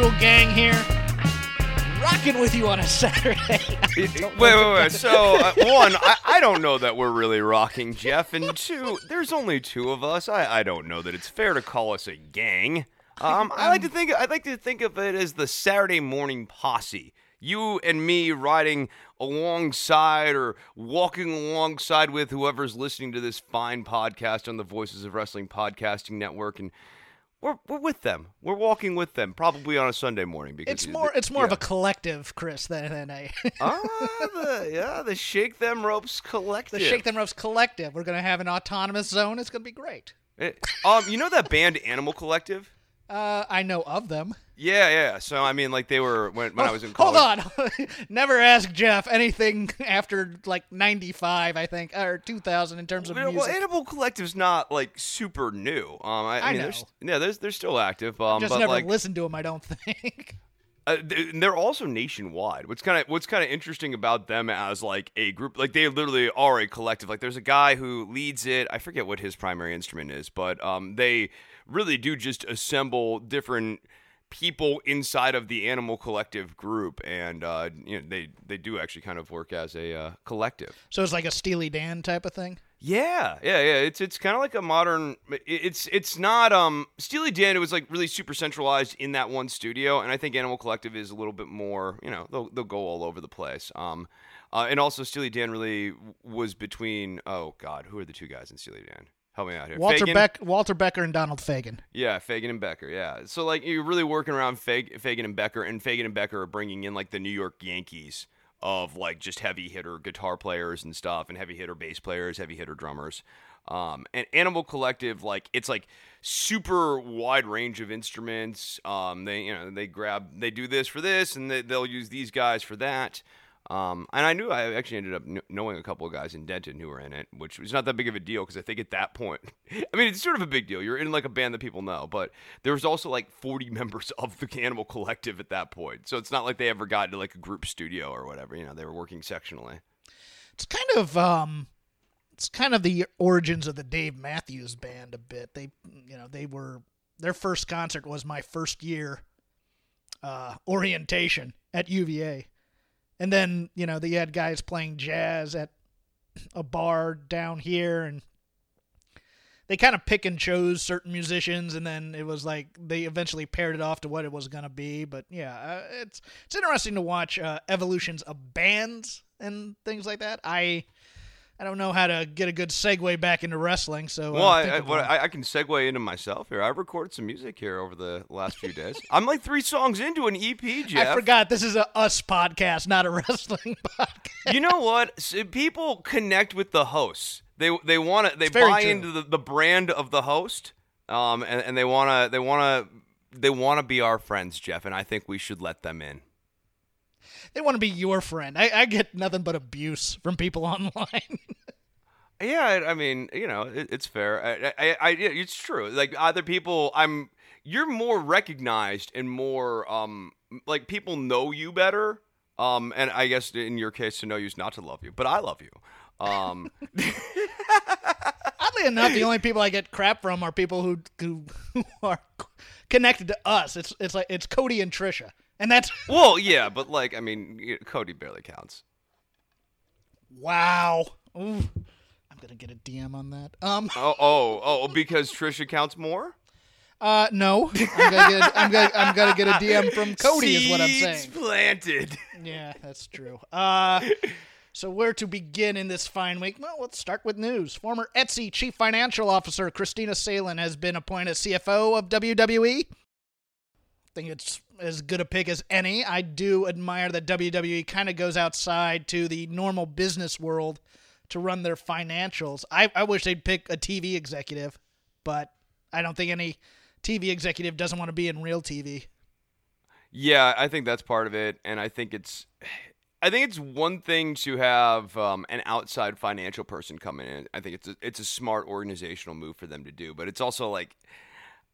Usual gang here. Rocking with you on a Saturday. Wait, wait, wait. So, uh, one, I, I don't know that we're really rocking Jeff, and two, there's only two of us. I, I don't know that it's fair to call us a gang. Um, I like to think I like to think of it as the Saturday morning posse. You and me riding alongside or walking alongside with whoever's listening to this fine podcast on the Voices of Wrestling Podcasting Network, and we're, we're with them. We're walking with them, probably on a Sunday morning. Because It's more it's more of a collective, Chris, than, than a ah, the, yeah, the Shake Them Ropes Collective. the Shake Them Ropes collective. We're gonna have an autonomous zone. It's gonna be great. Eh, um, you know that band Animal Collective? Uh, I know of them. Yeah, yeah. So I mean, like they were when when I was in college. Hold on. Never ask Jeff anything after like '95, I think, or 2000 in terms of Well, music. Well, Animal Collective's not like super new. Um, I, I mean, know. Yeah, they're, they're still active. Um, Just but never like listened to them. I don't think. uh, they- they're also nationwide. What's kind of what's kind of interesting about them as like a group, like they literally are a collective. Like there's a guy who leads it. I forget what his primary instrument is, but um, they really do just assemble different people inside of the animal collective group and uh, you know they they do actually kind of work as a uh, collective so it's like a Steely Dan type of thing. yeah, yeah, yeah. It's it's kind of like a modern. It's it's not um Steely Dan. It was like really super centralized in that one studio, and I think Animal Collective is a little bit more. You know, they'll they'll go all over the place. Um, uh, and also Steely Dan really was between. Oh God, who are the two guys in Steely Dan? Help me out here. Walter Fagen? Beck, Walter Becker, and Donald Fagen. Yeah, Fagen and Becker. Yeah. So like you're really working around Fag- Fagen and Becker, and Fagen and Becker are bringing in like the New York Yankees of like just heavy hitter guitar players and stuff, and heavy hitter bass players, heavy hitter drummers. Um, and Animal Collective, like it's like super wide range of instruments. Um, they you know they grab they do this for this, and they, they'll use these guys for that. Um, and I knew I actually ended up kn- knowing a couple of guys in Denton who were in it, which was not that big of a deal because I think at that point, I mean, it's sort of a big deal. You're in like a band that people know, but there was also like 40 members of the Animal Collective at that point. So it's not like they ever got to like a group studio or whatever. You know, they were working sectionally. It's kind of um, it's kind of the origins of the Dave Matthews Band a bit. They, you know, they were their first concert was my first year uh, orientation at UVA, and then you know they had guys playing jazz at a bar down here, and they kind of pick and chose certain musicians, and then it was like they eventually paired it off to what it was gonna be. But yeah, uh, it's it's interesting to watch uh, evolutions of bands and things like that. I I don't know how to get a good segue back into wrestling, so uh, Well, I, I, what. I, I can segue into myself here. I recorded some music here over the last few days. I'm like three songs into an EP, Jeff. I forgot this is a us podcast, not a wrestling podcast. you know what? People connect with the hosts. They they want to they buy true. into the, the brand of the host. Um and, and they want to they want to they want to be our friends, Jeff, and I think we should let them in. They want to be your friend. I, I get nothing but abuse from people online. Yeah, I, I mean, you know, it, it's fair. I, I, I, it's true. Like other people, I'm. You're more recognized and more um like people know you better. Um, and I guess in your case, to know you is not to love you, but I love you. Um, Oddly enough, the only people I get crap from are people who who, who are connected to us. It's it's like it's Cody and Trisha, and that's well, yeah, but like, I mean, Cody barely counts. wow. Ooh, I'm gonna get a DM on that. Um, Oh, oh, oh, because Trisha counts more. uh, no, I'm gonna get a, I'm gonna I'm gonna get a DM from Cody. Is what I'm Seeds saying. planted. Yeah, that's true. Uh, so where to begin in this fine week? Well, let's start with news. Former Etsy chief financial officer Kristina Salen has been appointed CFO of WWE. I think it's as good a pick as any. I do admire that WWE kind of goes outside to the normal business world to run their financials. I, I wish they'd pick a TV executive, but I don't think any TV executive doesn't want to be in real TV. Yeah, I think that's part of it, and I think it's, I think it's one thing to have um, an outside financial person come in. I think it's a, it's a smart organizational move for them to do, but it's also like,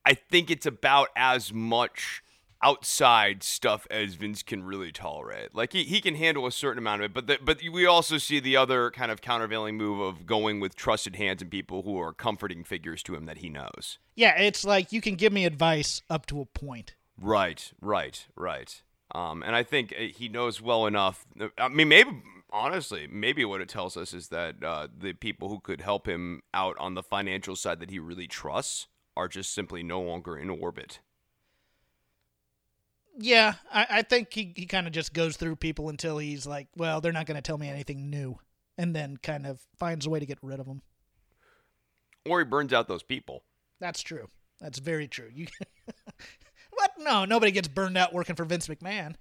I think it's about as much outside stuff as Vince can really tolerate. Like he, he can handle a certain amount of it, but the, but we also see the other kind of countervailing move of going with trusted hands and people who are comforting figures to him that he knows. Yeah, it's like you can give me advice up to a point. Right, right, right. Um, and I think uh, he knows well enough. uh, I mean, maybe honestly, maybe what it tells us is that uh, the people who could help him out on the financial side that he really trusts are just simply no longer in orbit. Yeah, I, I think he, he kind of just goes through people until he's like, well, they're not going to tell me anything new, and then kind of finds a way to get rid of them. Or he burns out those people. That's true. That's very true. You what? No, nobody gets burned out working for Vince McMahon.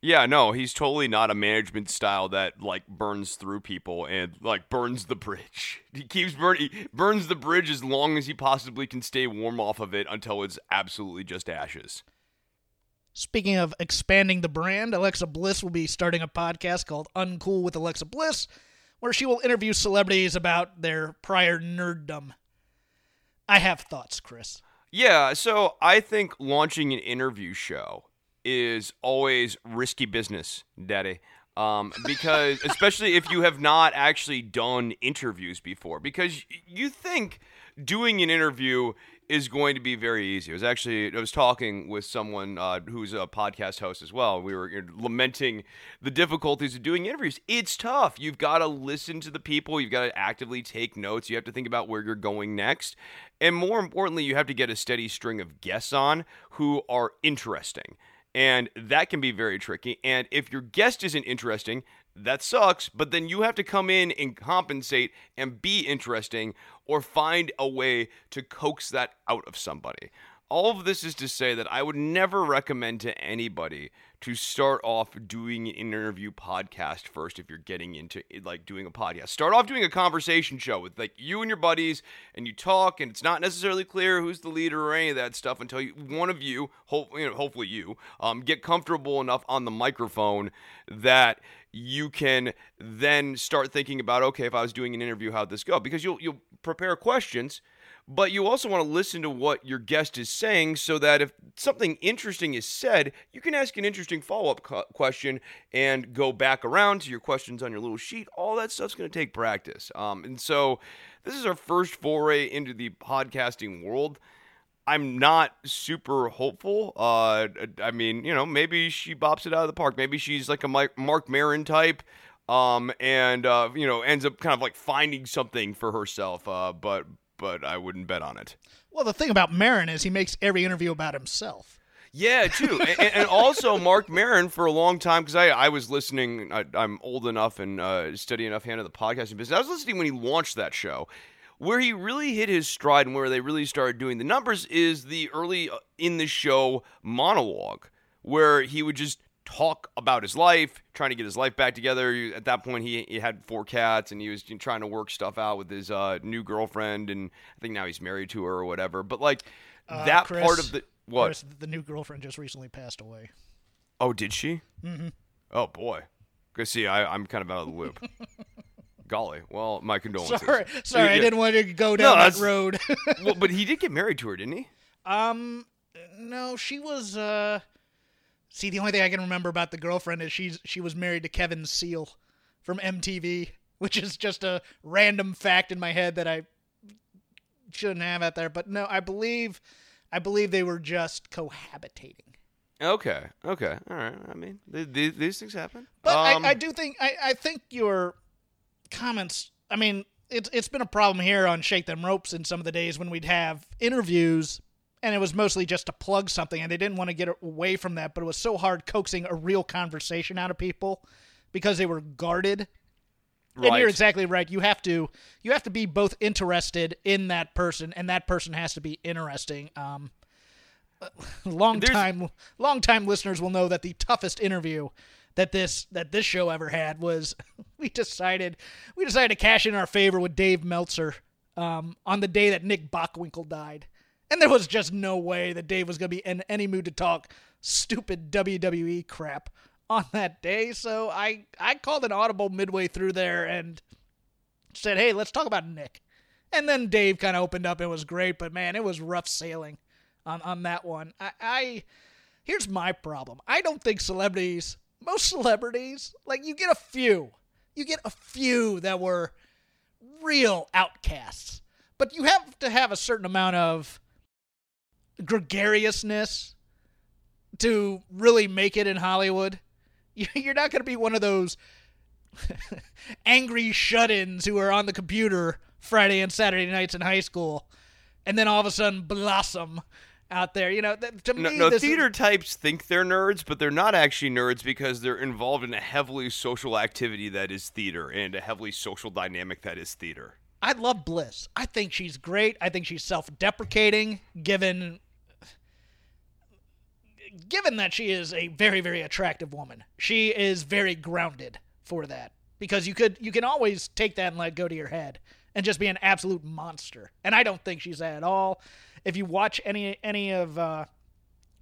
Yeah, no, he's totally not a management style that like burns through people and like burns the bridge. He keeps burning, he burns the bridge as long as he possibly can stay warm off of it until it's absolutely just ashes. Speaking of expanding the brand, Alexa Bliss will be starting a podcast called Uncool with Alexa Bliss, where she will interview celebrities about their prior nerddom. I have thoughts, Chris. Yeah, so I think launching an interview show is always risky business, Daddy. Um, because especially if you have not actually done interviews before, because you think doing an interview is going to be very easy. I was actually I was talking with someone uh, who's a podcast host as well. We were lamenting the difficulties of doing interviews. It's tough. You've got to listen to the people. You've got to actively take notes. You have to think about where you're going next, and more importantly, you have to get a steady string of guests on who are interesting. And that can be very tricky. And if your guest isn't interesting, that sucks, but then you have to come in and compensate and be interesting or find a way to coax that out of somebody. All of this is to say that I would never recommend to anybody to start off doing an interview podcast first if you're getting into like doing a podcast. Start off doing a conversation show with like you and your buddies and you talk and it's not necessarily clear who's the leader or any of that stuff until you, one of you, you know, hopefully you, um, get comfortable enough on the microphone that you can then start thinking about okay if i was doing an interview how'd this go because you'll you'll prepare questions but you also want to listen to what your guest is saying so that if something interesting is said, you can ask an interesting follow up question and go back around to your questions on your little sheet. All that stuff's going to take practice. Um, and so, this is our first foray into the podcasting world. I'm not super hopeful. Uh, I mean, you know, maybe she bops it out of the park. Maybe she's like a Marc Maron type um, and uh, you know ends up kind of like finding something for herself. Uh, but but I wouldn't bet on it. Well, the thing about Maron is he makes every interview about himself. Yeah, too, and, and, also Marc Maron for a long time because I I was listening. I, am old enough and uh, steady enough hand of the podcasting business. I was listening when he launched that show. Where he really hit his stride and where they really started doing the numbers is the early uh, in the show monologue, where he would just talk about his life, trying to get his life back together. At that point, he, he had four cats and he was trying to work stuff out with his uh, new girlfriend. And I think now he's married to her or whatever. But like uh, that Chris, part of the what Chris, the new girlfriend just recently passed away. Oh, did she? Mm-hmm. Oh boy, go see. I, I'm kind of out of the loop. Golly, well, my condolences. Sorry, sorry, yeah. I didn't want to go down no, that road. well, but he did get married to her, didn't he? Um, no, she was. uh See, the only thing I can remember about the girlfriend is she's she was married to Kevin Seal from MTV, which is just a random fact in my head that I shouldn't have out there. But no, I believe I believe they were just cohabitating. Okay. Okay. All right. I mean, these, these things happen. But um, I, I, do think I, I think your comments. I mean, it's it's been a problem here on Shake Them Ropes in some of the days when we'd have interviews and it was mostly just to plug something and they didn't want to get away from that but it was so hard coaxing a real conversation out of people because they were guarded right. and you're exactly right you have to you have to be both interested in that person and that person has to be interesting um long There's... time long time listeners will know that the toughest interview that this that this show ever had was we decided we decided to cash in our favor with Dave Meltzer um, on the day that Nick Bockwinkel died. And there was just no way that Dave was to be in any mood to talk stupid WWE crap on that day. So I I called an audible midway through there and said, "Hey, let's talk about Nick." And then Dave kind of opened up. It was great, but man, it was rough sailing on on that one. I, I here's my problem. I don't think celebrities, most celebrities, like you get a few, you get a few that were real outcasts, but you have to have a certain amount of gregariousness to really make it in Hollywood. You're not going to be one of those angry shut-ins who are on the computer Friday and Saturday nights in high school, and then all of a sudden blossom out there. You know, th- to No, me, no theater is, types think they're nerds, but they're not actually nerds because they're involved in a heavily social activity that is theater and a heavily social dynamic that is theater. I love Bliss. I think she's great. I think she's self-deprecating, given given that she is a very very attractive woman. She is very grounded for that because you could you can always take that and let it go to your head and just be an absolute monster. And I don't think she's that at all. If you watch any any of uh,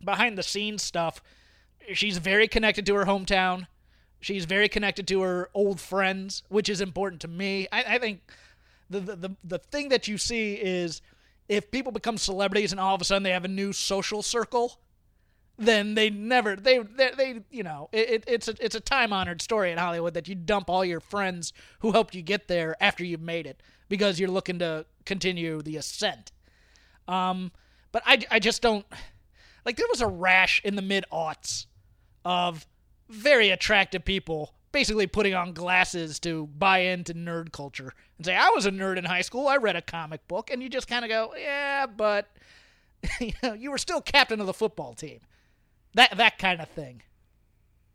behind the scenes stuff, she's very connected to her hometown. She's very connected to her old friends, which is important to me. I, I think the, the the the thing that you see is if people become celebrities and all of a sudden they have a new social circle, then they never they they, they you know it, it, it's a it's a time honored story in Hollywood that you dump all your friends who helped you get there after you've made it because you're looking to continue the ascent. Um, but I I just don't like there was a rash in the mid aughts of very attractive people basically putting on glasses to buy into nerd culture and say I was a nerd in high school. I read a comic book. And you just kind of go yeah but you know you were still captain of the football team. That that kind of thing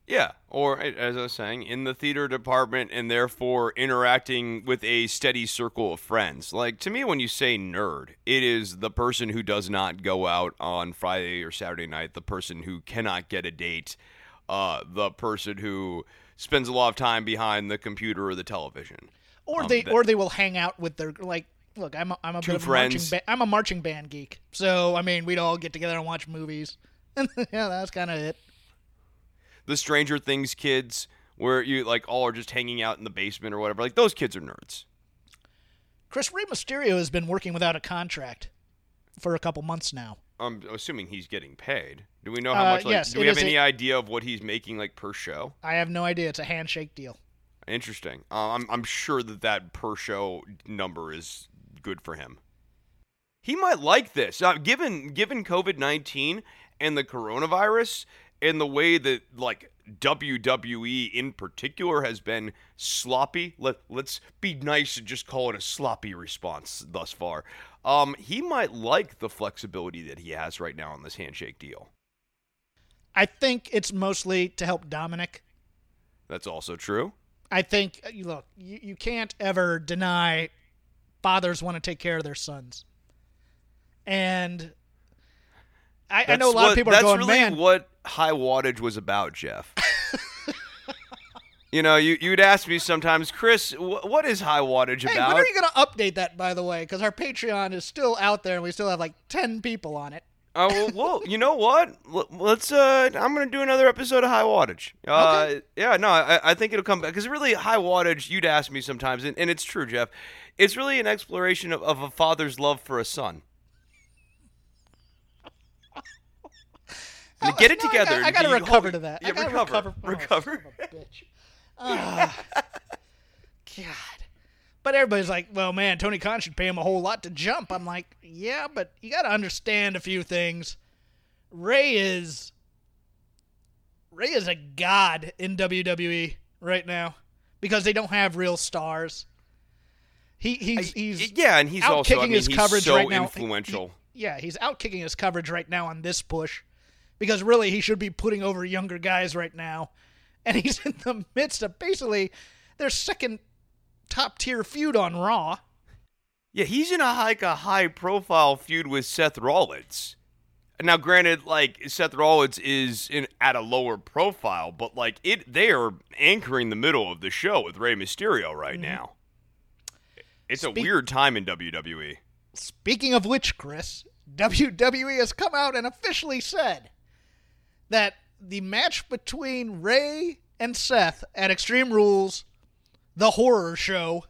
Yeah, or as I was saying, in the theater department and therefore interacting with a steady circle of friends. Like to me when you say nerd, it is the person who does not go out on Friday or Saturday night, the person who cannot get a date, uh, the person who spends a lot of time behind the computer or the television. or Um, they that- or they will hang out with their like look I'm a, I'm a Two bit of a marching friends. ba- I'm a marching band geek so I mean we'd all get together and watch movies yeah that's kind of it The Stranger Things kids where you like all are just hanging out in the basement or whatever. Like those kids are nerds. Chris Rey Mysterio has been working without a contract for a couple months now I'm assuming he's getting paid. Do we know how Uh, much? Like, yes, do we have is a- any idea of what he's making like per show? I have no idea it's a handshake deal Interesting. Uh, I'm I'm sure that that per show number is good for him. He might like this. Uh, given given COVID nineteen and the coronavirus and the way that like WWE in particular has been sloppy. Let let's be nice and just call it a sloppy response thus far. Um, he might like the flexibility that he has right now on this handshake deal. I think it's mostly to help Dominic That's also true. I think uh, look, you, you can't ever deny fathers want to take care of their sons. And I, I know a lot what- of people are that's going, really man, what high wattage was about, Jeff. you know, you you'd ask me sometimes, Chris, wh- what is high wattage hey, about? when are you going to update that, by the way? Because our Patreon is still out there and we still have like 10 people on it. Oh well, well, you know what? Let's. Uh, I'm gonna do another episode of high wattage. Uh, Okay. Yeah, no, I, I think it'll come back because really high wattage. You'd ask me sometimes, and, and it's true, Jeff. It's really an exploration of, of a father's love for a son. And get it No, I together. got- I got to recover hold- to that. I Yeah, gotta recover. recover. Oh, Recover. son of a bitch. Ah. God. But everybody's like, well, man, Tony Khan should pay him a whole lot to jump. I'm like, yeah, but you got to understand a few things. Rey is Rey is a god in WWE right now because they don't have real stars. He he's he's yeah, and he's out also I kicking mean, his he's coverage so right now. influential. yeah, he's out kicking his coverage right now on this push because really he should be putting over younger guys right now. And he's in the midst of basically their second top tier feud on Raw. Yeah, he's in a like a high profile feud with Seth Rollins. Now, granted, like Seth Rollins is in at a lower profile, but like it, they are anchoring the middle of the show with Rey Mysterio right mm-hmm. now. It's a weird time in. WWE. Speaking of which, Chris, WWE has come out and officially said that the match between Rey and Seth at Extreme Rules, the horror show,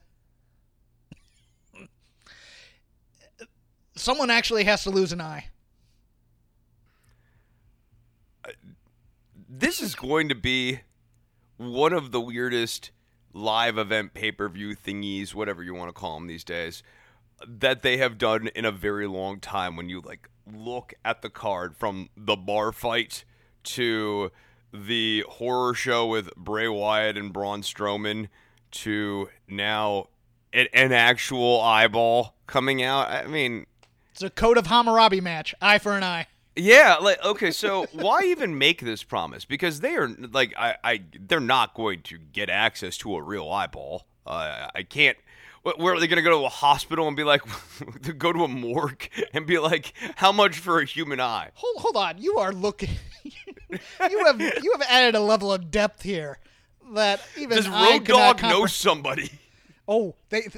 someone actually has to lose an eye. Uh, this is going to be one of the weirdest live event pay per view thingies, whatever you want to call them these days, that they have done in a very long time. When you like look at the card from the bar fight to the horror show with Bray Wyatt and Braun Strowman to now an, an actual eyeball coming out. I mean, It's a Code of Hammurabi match, eye for an eye. yeah, like okay, so why even make this promise? Because they are like I, I they're not going to get access to a real eyeball. Uh, I can't. Where are they going to go to a hospital and be like, to go to a morgue and be like, how much for a human eye? Hold, hold on, you are looking. you have you have added a level of depth here that even Does Road Dog know somebody? Oh, they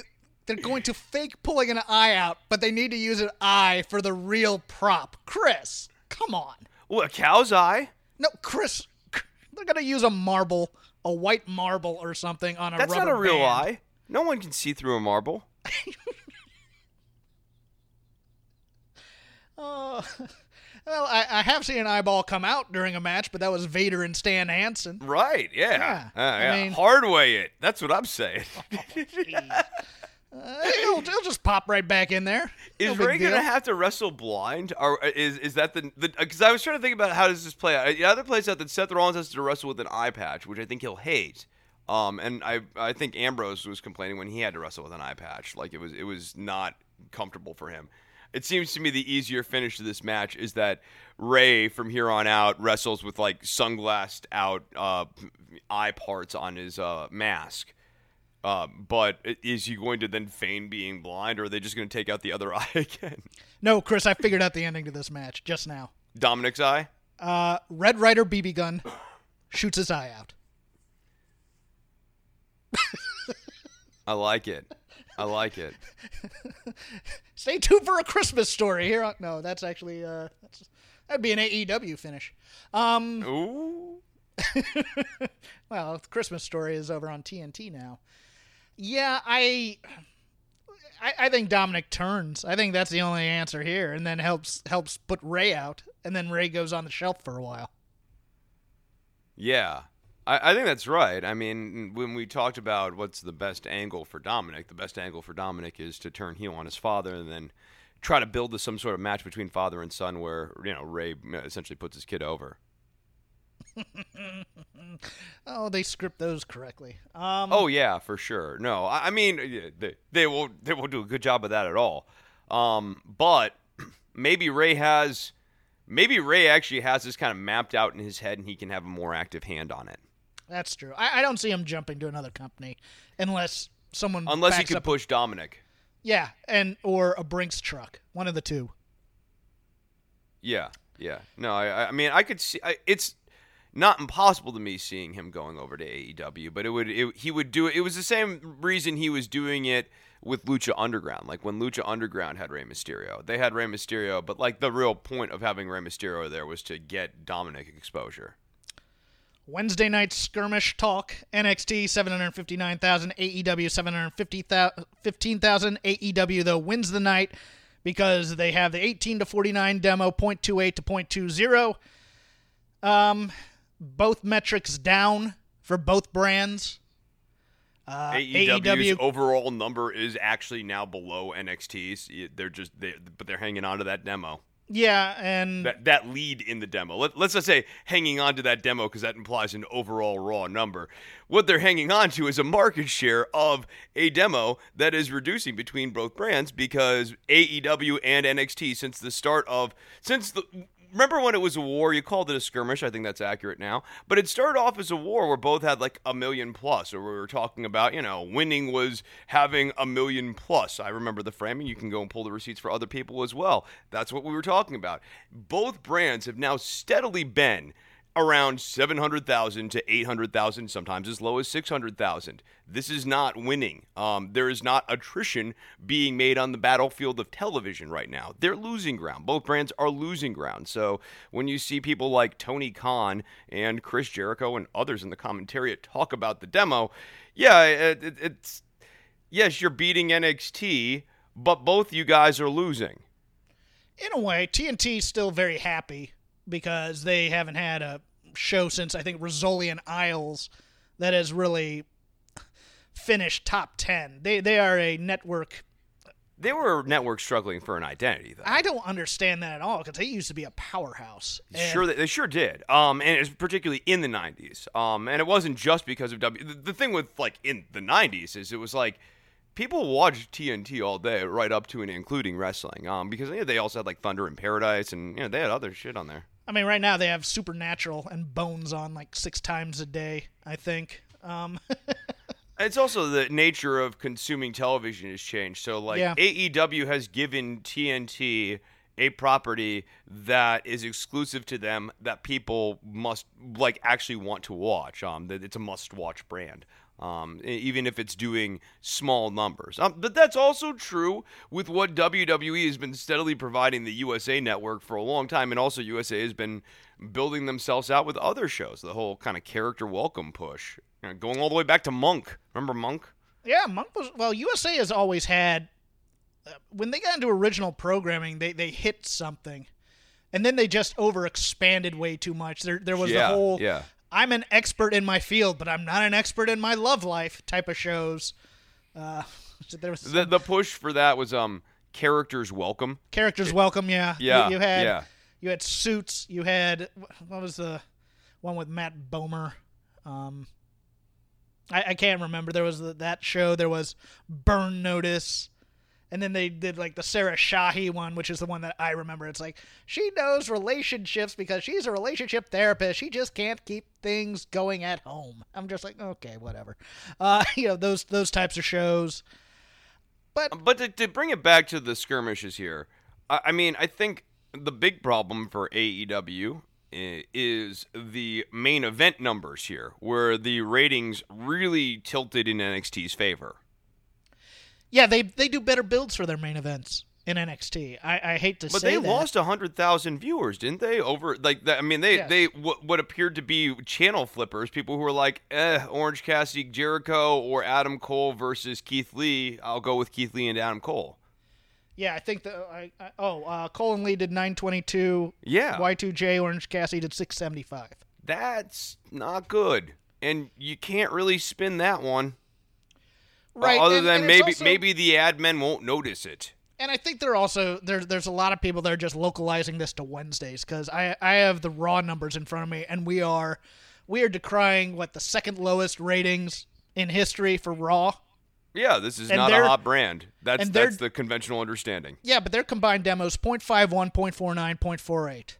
they're going to fake pulling an eye out, but they need to use an eye for the real prop. Chris, come on. Well, a cow's eye? No, Chris, they're going to use a marble, a white marble or something on a That's not a real band. eye. No one can see through a marble. Uh, well, I, I have seen an eyeball come out during a match, but that was Vader and Stan Hansen. Right, yeah. Yeah, Uh, I mean- Hard way it. That's what I'm saying. Uh, he'll, he'll just pop right back in there. Is No Rey gonna have to wrestle blind, or uh, is is that the because I was trying to think about how does this play out? It either plays out that Seth Rollins has to wrestle with an eye patch, which I think he'll hate. Um, and I I think Ambrose was complaining when he had to wrestle with an eye patch, like it was it was not comfortable for him. It seems to me the easier finish to this match is that Rey from here on out wrestles with like sunglassed out uh, eye parts on his uh, mask. Uh, but is he going to then feign being blind, or are they just going to take out the other eye again? No, Chris, I figured out the ending to this match just now. Dominic's eye? Uh, Red Ryder BB gun shoots his eye out. I like it. I like it. Stay tuned for a Christmas story here. On, no, that's actually uh, that's, that'd be an AEW finish. Um, Ooh. well, the Christmas story is over on TNT now. Yeah, I, I, I think Dominic turns. I think that's the only answer here, and then helps helps put Rey out, and then Rey goes on the shelf for a while. Yeah. I, I think that's right. I mean, when we talked about what's the best angle for Dominic, the best angle for Dominic is to turn heel on his father and then try to build some sort of match between father and son where, you know, Rey essentially puts his kid over. Oh, they script those correctly. Um, Oh yeah, for sure. No, I, I mean they, they will they won't do a good job of that at all. Um, but maybe Rey has maybe Rey actually has this kind of mapped out in his head, and he can have a more active hand on it. That's true. I, I don't see him jumping to another company unless someone Unless he could push Dominic. Yeah, and or a Brinks truck, one of the two. Yeah, yeah. No, I, I mean, I could see. I, it's not impossible to me seeing him going over to AEW, but it would. It, he would do it. It was the same reason he was doing it with Lucha Underground. Like when Lucha Underground had Rey Mysterio, they had Rey Mysterio, but like the real point of having Rey Mysterio there was to get Dominic exposure. Wednesday night skirmish talk. NXT 759,000, AEW 715,000. AEW, though, wins the night because they have the 18 to 49 demo, 0.28 to 0.20. Um, both metrics down for both brands. Uh, AEW's AEW overall number is actually now below NXT's. They're just, they, but they're hanging on to that demo. Yeah, and that that lead in the demo. Let, let's just say hanging on to that demo because that implies an overall raw number. What they're hanging on to is a market share of a demo that is reducing between both brands because AEW and NXT since the start of since the remember when it was a war? You called it a skirmish. I think that's accurate now. But it started off as a war where both had like a million plus. Or we were talking about you know winning was having a million plus. I remember the framing. You can go and pull the receipts for other people as well. That's what we were talking about. Both brands have now steadily been around 700,000 to 800,000, sometimes as low as 600,000. This is not winning. Um, there is not attrition being made on the battlefield of television right now. They're losing ground. Both brands are losing ground. So when you see people like Tony Khan and Chris Jericho and others in the commentariat talk about the demo, yeah, it, it, it's yes, you're beating NXT, but both you guys are losing. In a way, TNT's still very happy because they haven't had a show since I think Rizzoli and Isles that has really finished top 10. They they are a network They were a network struggling for an identity, though. I don't understand that at all because they used to be a powerhouse. Sure, they, they sure did. Um, and it's particularly in the '90s. Um, and it wasn't just because of W. The, the thing with like in the '90s is it was like people watched TNT all day, right up to and including wrestling. Um, because you know, they also had like Thunder in Paradise, and you know they had other shit on there. I mean, right now they have Supernatural and Bones on like six times a day. I think. Um, It's also the nature of consuming television has changed. So, like, Yeah. AEW has given TNT a property that is exclusive to them that people must, like, actually want to watch. Um, that it's a must watch brand. Um, even if it's doing small numbers. Um, but that's also true with what WWE has been steadily providing the USA network for a long time. And also, USA has been building themselves out with other shows. The whole kind of character welcome push. You know, going all the way back to Monk. Remember Monk? yeah, Monk was well. USA has always had uh, when they got into original programming, they they hit something, and then they just overexpanded way too much. There there was Yeah, the whole yeah. I'm an expert in my field, but I'm not an expert in my love life type of shows. Uh, so there was The the push for that was um characters welcome. characters welcome. Yeah, You- Yeah, You, had yeah. you had suits. You had what was the one with Matt Bomer? Um, I, I can't remember. There was the, that show. There was Burn Notice. And then they did like the Sarah Shahi one, which is the one that I remember. It's like she knows relationships because she's a relationship therapist. She just can't keep things going at home. I'm just like, okay, whatever. Uh, you know those those types of shows. But But to, to bring it back to the skirmishes here, I, I mean, I think the big problem for AEW i- is the main event numbers here, where the ratings really tilted in NXT's favor. Yeah, they they do better builds for their main events in NXT. I, I hate to But say but they that. lost hundred thousand viewers, didn't they? Over like that. I mean, they Yes. they what, what appeared to be channel flippers, people who were like, eh, Orange Cassidy, Jericho, or Adam Cole versus Keith Lee. I'll go with Keith Lee and Adam Cole. Yeah, I think the I, I, oh uh, and Lee did 922. Yeah. Y2J Orange Cassidy did 675. That's not good, and you can't really spin that one. Uh, right. Other and- than and maybe also- maybe the ad men won't notice it. And I think there also there's there's a lot of people that are just localizing this to Wednesdays because I I have the raw numbers in front of me and we are we are decrying what the second lowest ratings in history for Raw. Yeah, this is And not a hot brand. That's that's the conventional understanding. Yeah, but their combined demos 0.51, 0.49, 0.48.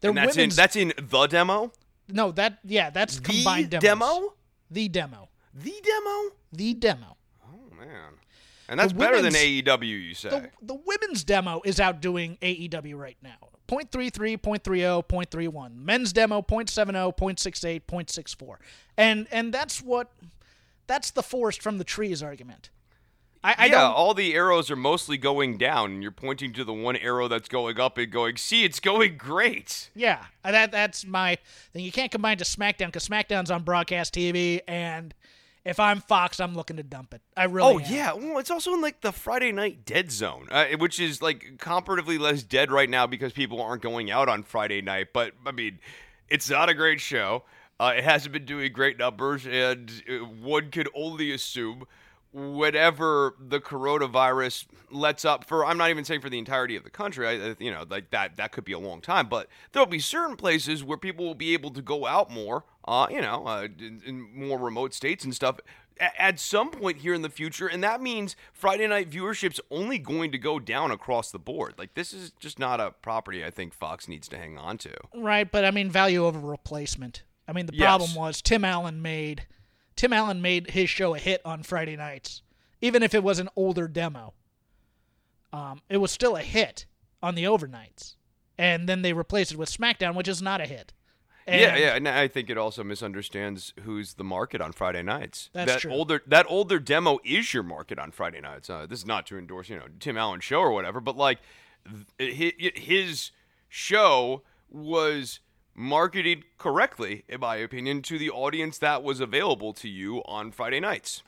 Their And that's in that's in the demo. no that yeah that's combined demos. demo. The demo. The demo. The demo. Oh man, and that's The better than AEW. You say? the, the women's demo is outdoing AEW right now. 0.33, 0.30, 0.31. Men's demo 0.70, 0.68, 0.64. And and that's what that's the forest from the trees argument. I, I yeah, all the arrows are mostly going down, and you're pointing to the one arrow that's going up and going. See, it's going great. yeah, that that's my thing. You can't combine to SmackDown because SmackDown's on broadcast TV, and if I'm Fox, I'm looking to dump it. I really. Oh am. yeah, well, it's also in like the Friday night dead zone, uh, which is like comparatively less dead right now because people aren't going out on Friday night. But I mean, it's not a great show. Uh, it hasn't been doing great numbers, and uh, one could only assume whatever the coronavirus lets up for. I'm not even saying for the entirety of the country. I, you know, like that that could be a long time, but there'll be certain places where people will be able to go out more. Uh, you know, uh, in, in more remote states and stuff a- at some point here in the future, and that means Friday night viewership's only going to go down across the board. Like this is just not a property I think Fox needs to hang on to. Right, but I mean value over replacement. I mean the Yes. problem was Tim Allen made Tim Allen made his show a hit on Friday nights, even if it was an older demo. Um, it was still a hit on the overnights, and then they replaced it with SmackDown, which is not a hit. And yeah, yeah, and I think it also misunderstands who's the market on Friday nights. That's that true. older that older demo is your market on Friday nights. Uh, this is not to endorse, you know, Tim Allen show or whatever, but like th- his show was marketed correctly, in my opinion, to the audience that was available to you on Friday nights.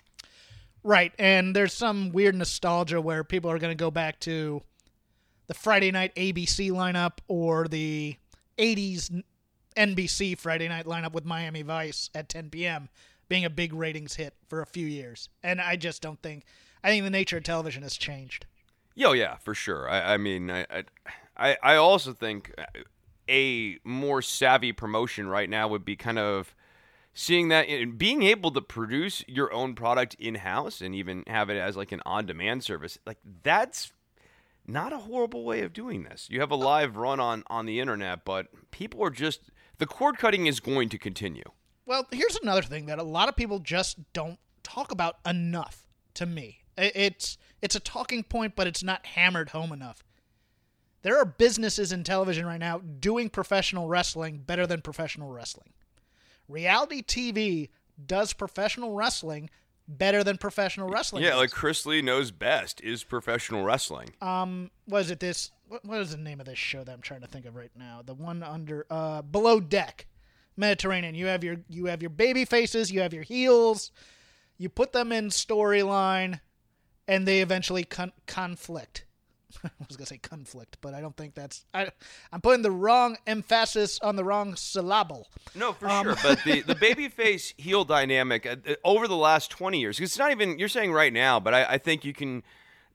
Right, and there's some weird nostalgia where people are going to go back to the Friday night ABC lineup or the 80s NBC Friday night lineup with Miami Vice at 10 p.m. being a big ratings hit for a few years. And I just don't think I think the nature of television has changed. Yo, yeah, for sure. I, I mean, I, I, I also think a more savvy promotion right now would be kind of seeing that and being able to produce your own product in house and even have it as like an on demand service. Like that's not a horrible way of doing this. You have a live run on on the internet, but people are just the cord cutting is going to continue. Well, here's another thing that a lot of people just don't talk about enough to me. It's it's a talking point, but it's not hammered home enough. There are businesses in television right now doing professional wrestling better than professional wrestling. Reality TV does professional wrestling better than professional wrestling. Yeah, does. like Chrisley knows best is professional wrestling. um, was it this? What, what is the name of this show that I'm trying to think of right now? The one under uh, Below Deck, Mediterranean. You have your you have your baby faces, you have your heels. You put them in storyline, and they eventually con- conflict. I was gonna say conflict, but I don't think that's. I, I'm putting the wrong emphasis on the wrong syllable. No, for Um, sure. But the the babyface heel dynamic uh, uh, over the last twenty years, 'cause it's not even you're saying right now, but I, I think you can.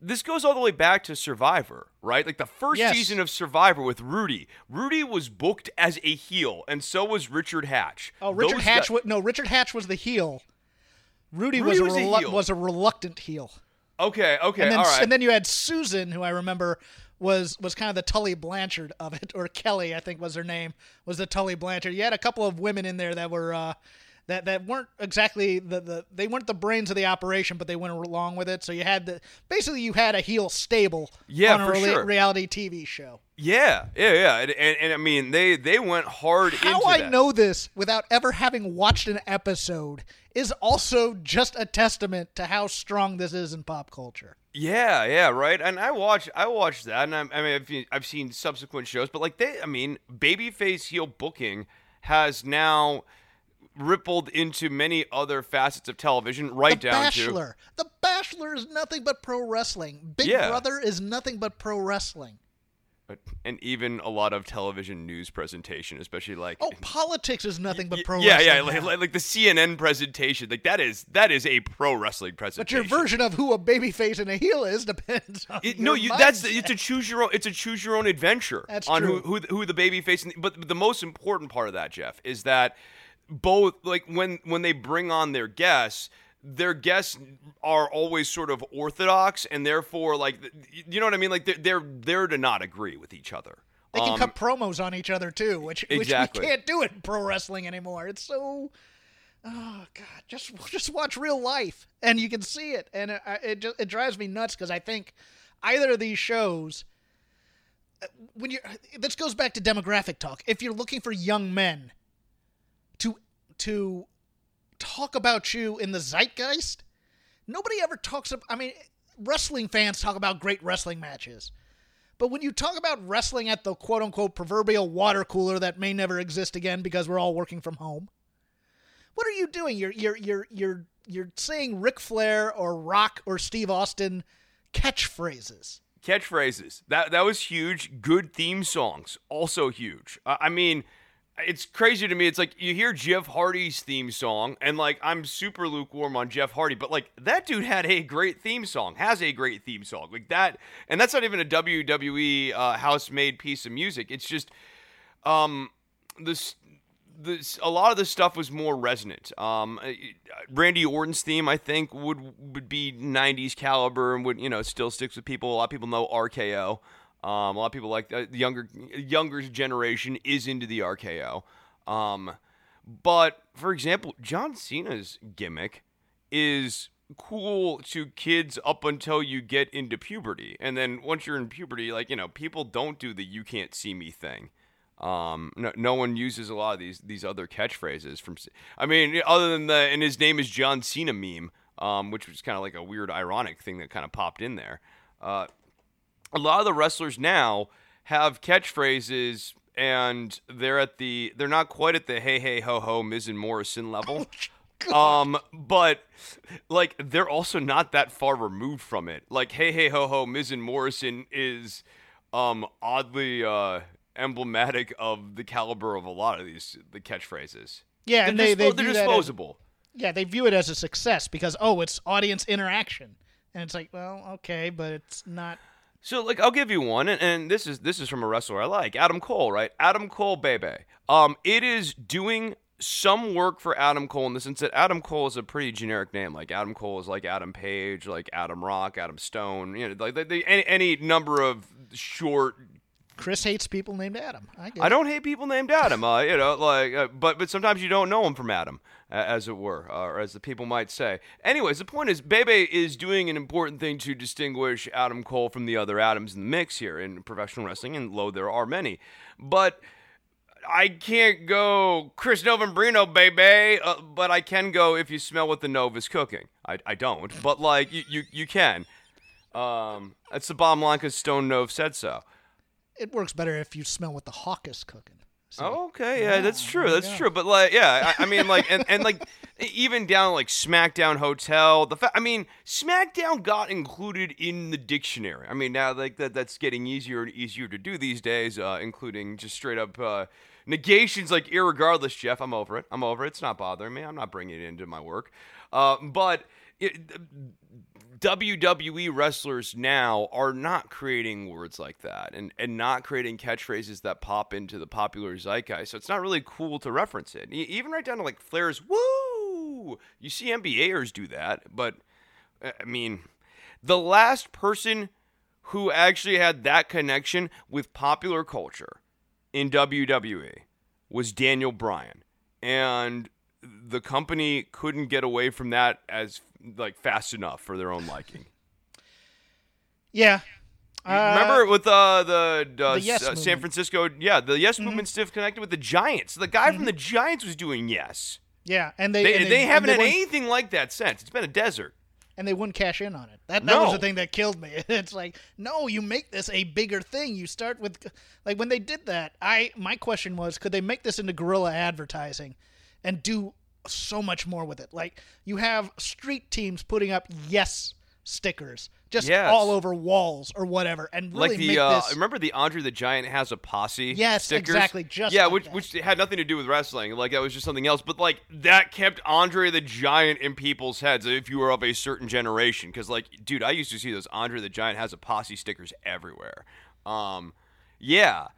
This goes all the way back to Survivor, right? Like the first Yes. season of Survivor with Rudy. Rudy was booked as a heel, and so was Richard Hatch. Oh, Richard Those Hatch. guy- wa- no, Richard Hatch was the heel. Rudy, Rudy was, was a a relu- heel. was a reluctant heel. Okay, okay, and then all right. and then you had Susan, who I remember was was kind of the Tully Blanchard of it, or Kelly, I think was her name, was the Tully Blanchard. You had a couple of women in there that were uh, that that weren't exactly the, the they weren't the brains of the operation, but they went along with it. So you had the basically you had a heel stable Yeah, on a rela- sure. reality TV show. yeah, yeah, yeah, and, and, and I mean they they went hard How I that. know this without ever having watched an episode is also just a testament to how strong this is in pop culture. Yeah, yeah, right. And I watched, I watched that, and I, I mean, I've, seen- I've seen subsequent shows, but like they, I mean, babyface heel booking has now rippled into many other facets of television, right down to the down Bachelor. The Bachelor is nothing but pro wrestling. Big Yeah. Brother is nothing but pro wrestling. And even a lot of television news presentation, especially like. Oh, politics is nothing but pro yeah, wrestling. yeah, like, like, the CNN presentation, like that is that is a pro wrestling presentation. but your version of who a babyface and a heel is depends on It, no, you, that's it's a choose your own. It's a choose your own adventure. That's on true. who who who the baby face. But the most important part of that, Jeff, is that both like when when they bring on their guests. Their guests are always sort of orthodox, and therefore, like, you know what I mean. Like, they're they're there to not agree with each other. They can Um, cut promos on each other too, which Exactly. which we can't do in pro wrestling anymore. It's so oh god, just just watch real life and you can see it, and it it, just, it drives me nuts because I think either of these shows. uh, When you this goes back to demographic talk. If you're looking for young men to to talk about you in the zeitgeist, nobody ever talks about. I mean, wrestling fans talk about great wrestling matches. But when you talk about wrestling at the quote unquote proverbial water cooler that may never exist again because we're all working from home, what are you doing? You're you're you're you're you're saying Ric Flair or Rock or Steve Austin catchphrases. catchphrases that that was huge good theme songs also huge I I mean it's crazy to me it's like you hear jeff hardy's theme song and like i'm super lukewarm on jeff hardy but like that dude had a great theme song has a great theme song like that and that's not even a wwe uh, house made piece of music it's just um this this a lot of this stuff was more resonant. Um, uh, Randy Orton's theme, I think, would would be '90s caliber and would you know still sticks with people. A lot of people know RKO. Um, a lot of people like uh, the younger younger generation is into the RKO. Um, but for example, John Cena's gimmick is cool to kids up until you get into puberty, and then once you're in puberty, like you know, people don't do the "you can't see me" thing. Um, no, no one uses a lot of these these other catchphrases from. I mean, other than the and his name is John Cena meme, um, which was kind of like a weird ironic thing that kind of popped in there. Uh, a lot of the wrestlers now have catchphrases and they're at the they're not quite at the hey hey ho ho Miz and Morrison level. um, but like they're also not that far removed from it. Like hey hey ho ho Miz and Morrison is um oddly uh emblematic of the caliber of a lot of these the catchphrases. Yeah, They're, and they, dispo- they they're that as- disposable. yeah, they view it as a success because oh, it's audience interaction, and it's like, well, okay, but it's not. So like I'll give you one, and, and this is this is from a wrestler I like, Adam Cole, right? Adam Cole, baby. Um, it is doing some work for Adam Cole in the sense that Adam Cole is a pretty generic name. Like Adam Cole is like Adam Page, like Adam Rock, Adam Stone. You know, like they, any any number of short. Chris hates people named Adam. I get I don't hate people named Adam. Uh, you know, like, uh, but but sometimes you don't know him from Adam, uh, as it were, uh, or as the people might say. Anyways, the point is, Bebe is doing an important thing to distinguish Adam Cole from the other Adams in the mix here in professional wrestling, and lo, there are many. But I can't go Chris Novembrino, baby, uh, but I can go if you smell what the Nova's cooking. I, I don't, but like you you, you can. Um, that's the bottom line because Stone Nove said so. It works better if you smell what the hawk is cooking. So, Oh, okay, yeah, that's true. That's true. But like, yeah, I, I mean, like, and, and like, even down like SmackDown Hotel, the fa- I mean, SmackDown got included in the dictionary. I mean, now like that that's getting easier and easier to do these days, uh, including just straight up uh, negations like irregardless. Jeff, I'm over it. I'm over it. It's not bothering me. I'm not bringing it into my work. Uh, but. It, WWE wrestlers now are not creating words like that and, and not creating catchphrases that pop into the popular zeitgeist. So it's not really cool to reference it. Even right down to like Flair's woo. You see NBAers do that, but uh, I mean, the last person who actually had that connection with popular culture in WWE was Daniel Bryan. And the company couldn't get away from that as like fast enough for their own liking. Yeah. Uh, Remember with uh, the, uh, the Yes uh, San. Francisco, yeah, the Yes movement stiff connected with the Giants. The guy from the Giants was doing Yes. Yeah, and they They, and they, and haven't had wouldn't- anything like that since. It's been a desert. and they wouldn't cash in on it. That that was the thing that killed me. It's like, no, you make this a bigger thing. You start with like when they did that. I my question was, could they make this into guerrilla advertising and do so much more with it? Like you have street teams putting up yes stickers just Yes. all over walls or whatever, and really like the make uh, this. remember the Andre the Giant has a posse. Yes, stickers? exactly, just yeah, like which that. which had nothing to do with wrestling. Like that was just something else. But like that kept Andre the Giant in people's heads if you were of a certain generation. Because like, dude, I used to see those Andre the Giant has a posse stickers everywhere. Um, yeah.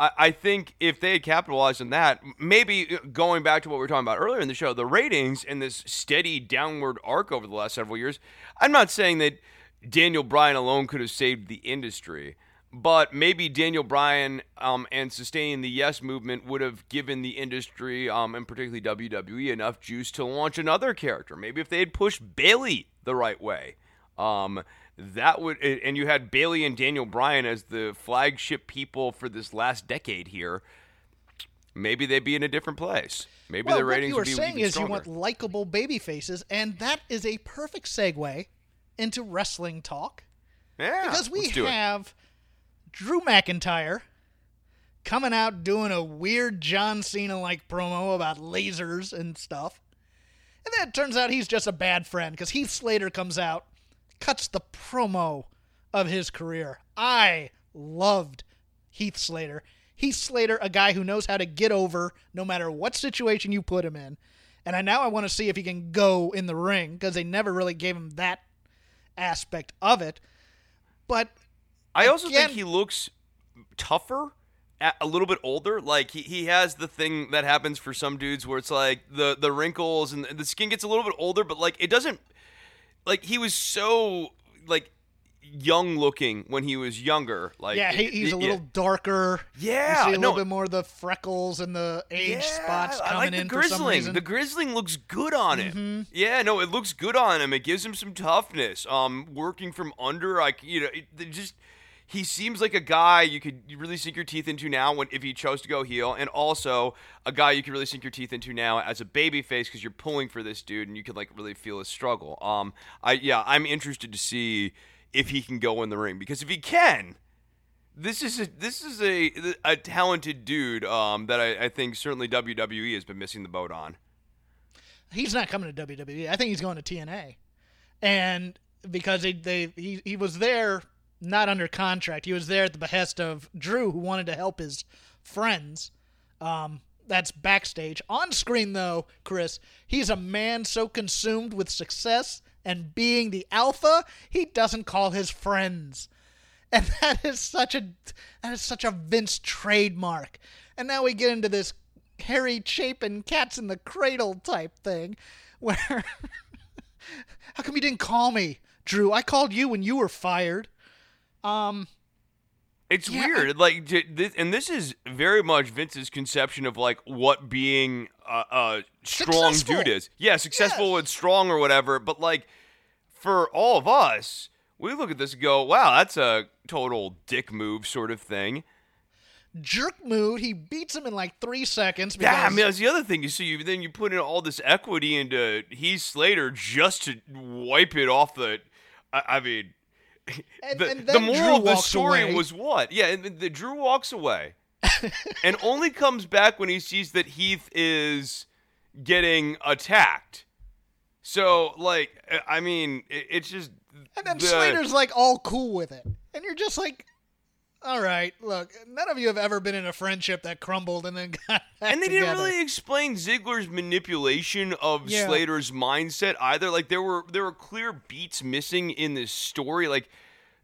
I, think if they had capitalized on that, maybe uh, going back to what we were talking about earlier in the show, the ratings and this steady downward arc over the last several years. I'm not saying that Daniel Bryan alone could have saved the industry, but maybe Daniel Bryan um, and sustaining the Yes movement would have given the industry, um, and particularly WWE, enough juice to launch another character. Maybe if they had pushed Bayley the right way. Um, that would, and you had Bayley and Daniel Bryan as the flagship people for this last decade here. Maybe they'd be in a different place. Maybe well, what ratings you were would be saying is stronger. you want likable baby faces, and that is a perfect segue into wrestling talk. yeah, because we do it. have Drew McIntyre coming out doing a weird John Cena like promo about lasers and stuff. And then it turns out he's just a bad friend because Heath Slater comes out, cuts the promo of his career. I loved Heath Slater. Heath Slater, a guy who knows how to get over no matter what situation you put him in. And I now I want to see if he can go in the ring because they never really gave him that aspect of it. But I also Again- think he looks tougher, a a little bit older. Like he, he has the thing that happens for some dudes where it's like the the wrinkles and the skin gets a little bit older, but like it doesn't. Like he was so like young looking when he was younger. Like yeah, he, it- he's a it- little darker. Yeah, you see a no. little bit more of the freckles and the age Yeah, spots I coming like the in for some grizzling. Mm-hmm. The grizzling looks good on him. Yeah, no, it looks good on him. It gives him some toughness. Um, working from under, like you know, it just he seems like a guy you could really sink your teeth into now when if he chose to go heel, and also a guy you could really sink your teeth into now as a babyface because you're pulling for this dude and you could like really feel his struggle. Um, I yeah, I'm interested to see if he can go in the ring because if he can, this is a, this is a a talented dude um, that I, I think certainly WWE has been missing the boat on. He's not coming to WWE. I think he's going to TNA, and because they, they he, he was there not under contract. He was there at the behest of Drew, who wanted to help his friends. Um, that's backstage. On screen, though, Chris, he's a man so consumed with success and being the alpha, he doesn't call his friends. And that is such a that is such a Vince trademark. And now we get into this Harry Chapin cats in the cradle type thing where how come you didn't call me, Drew? I called you when you were fired. Um, it's Yeah, weird, like, this, and this is very much Vince's conception of like what being a, a strong Successful. dude is. Yeah, successful Yes. and strong or whatever. But like, for all of us, we look at this and go, "Wow, that's a total dick move," sort of thing. jerk mood. He beats him in like three seconds. Because, Yeah, I mean that's the other thing. You see, you then you put in all this equity into Heath Slater just to wipe it off the. I, I mean, And- the, and the moral of the story away. was what? Yeah, and the, the Drew walks away, and only comes back when he sees that Heath is getting attacked. So, like, I- I mean, it, it's just. and then the- Slater's like all cool with it, and you're just like, all right, look, none of you have ever been in a friendship that crumbled and then got And they together. didn't really explain Ziggler's manipulation of Yeah. Slater's mindset either. Like there were there were clear beats missing in this story. Like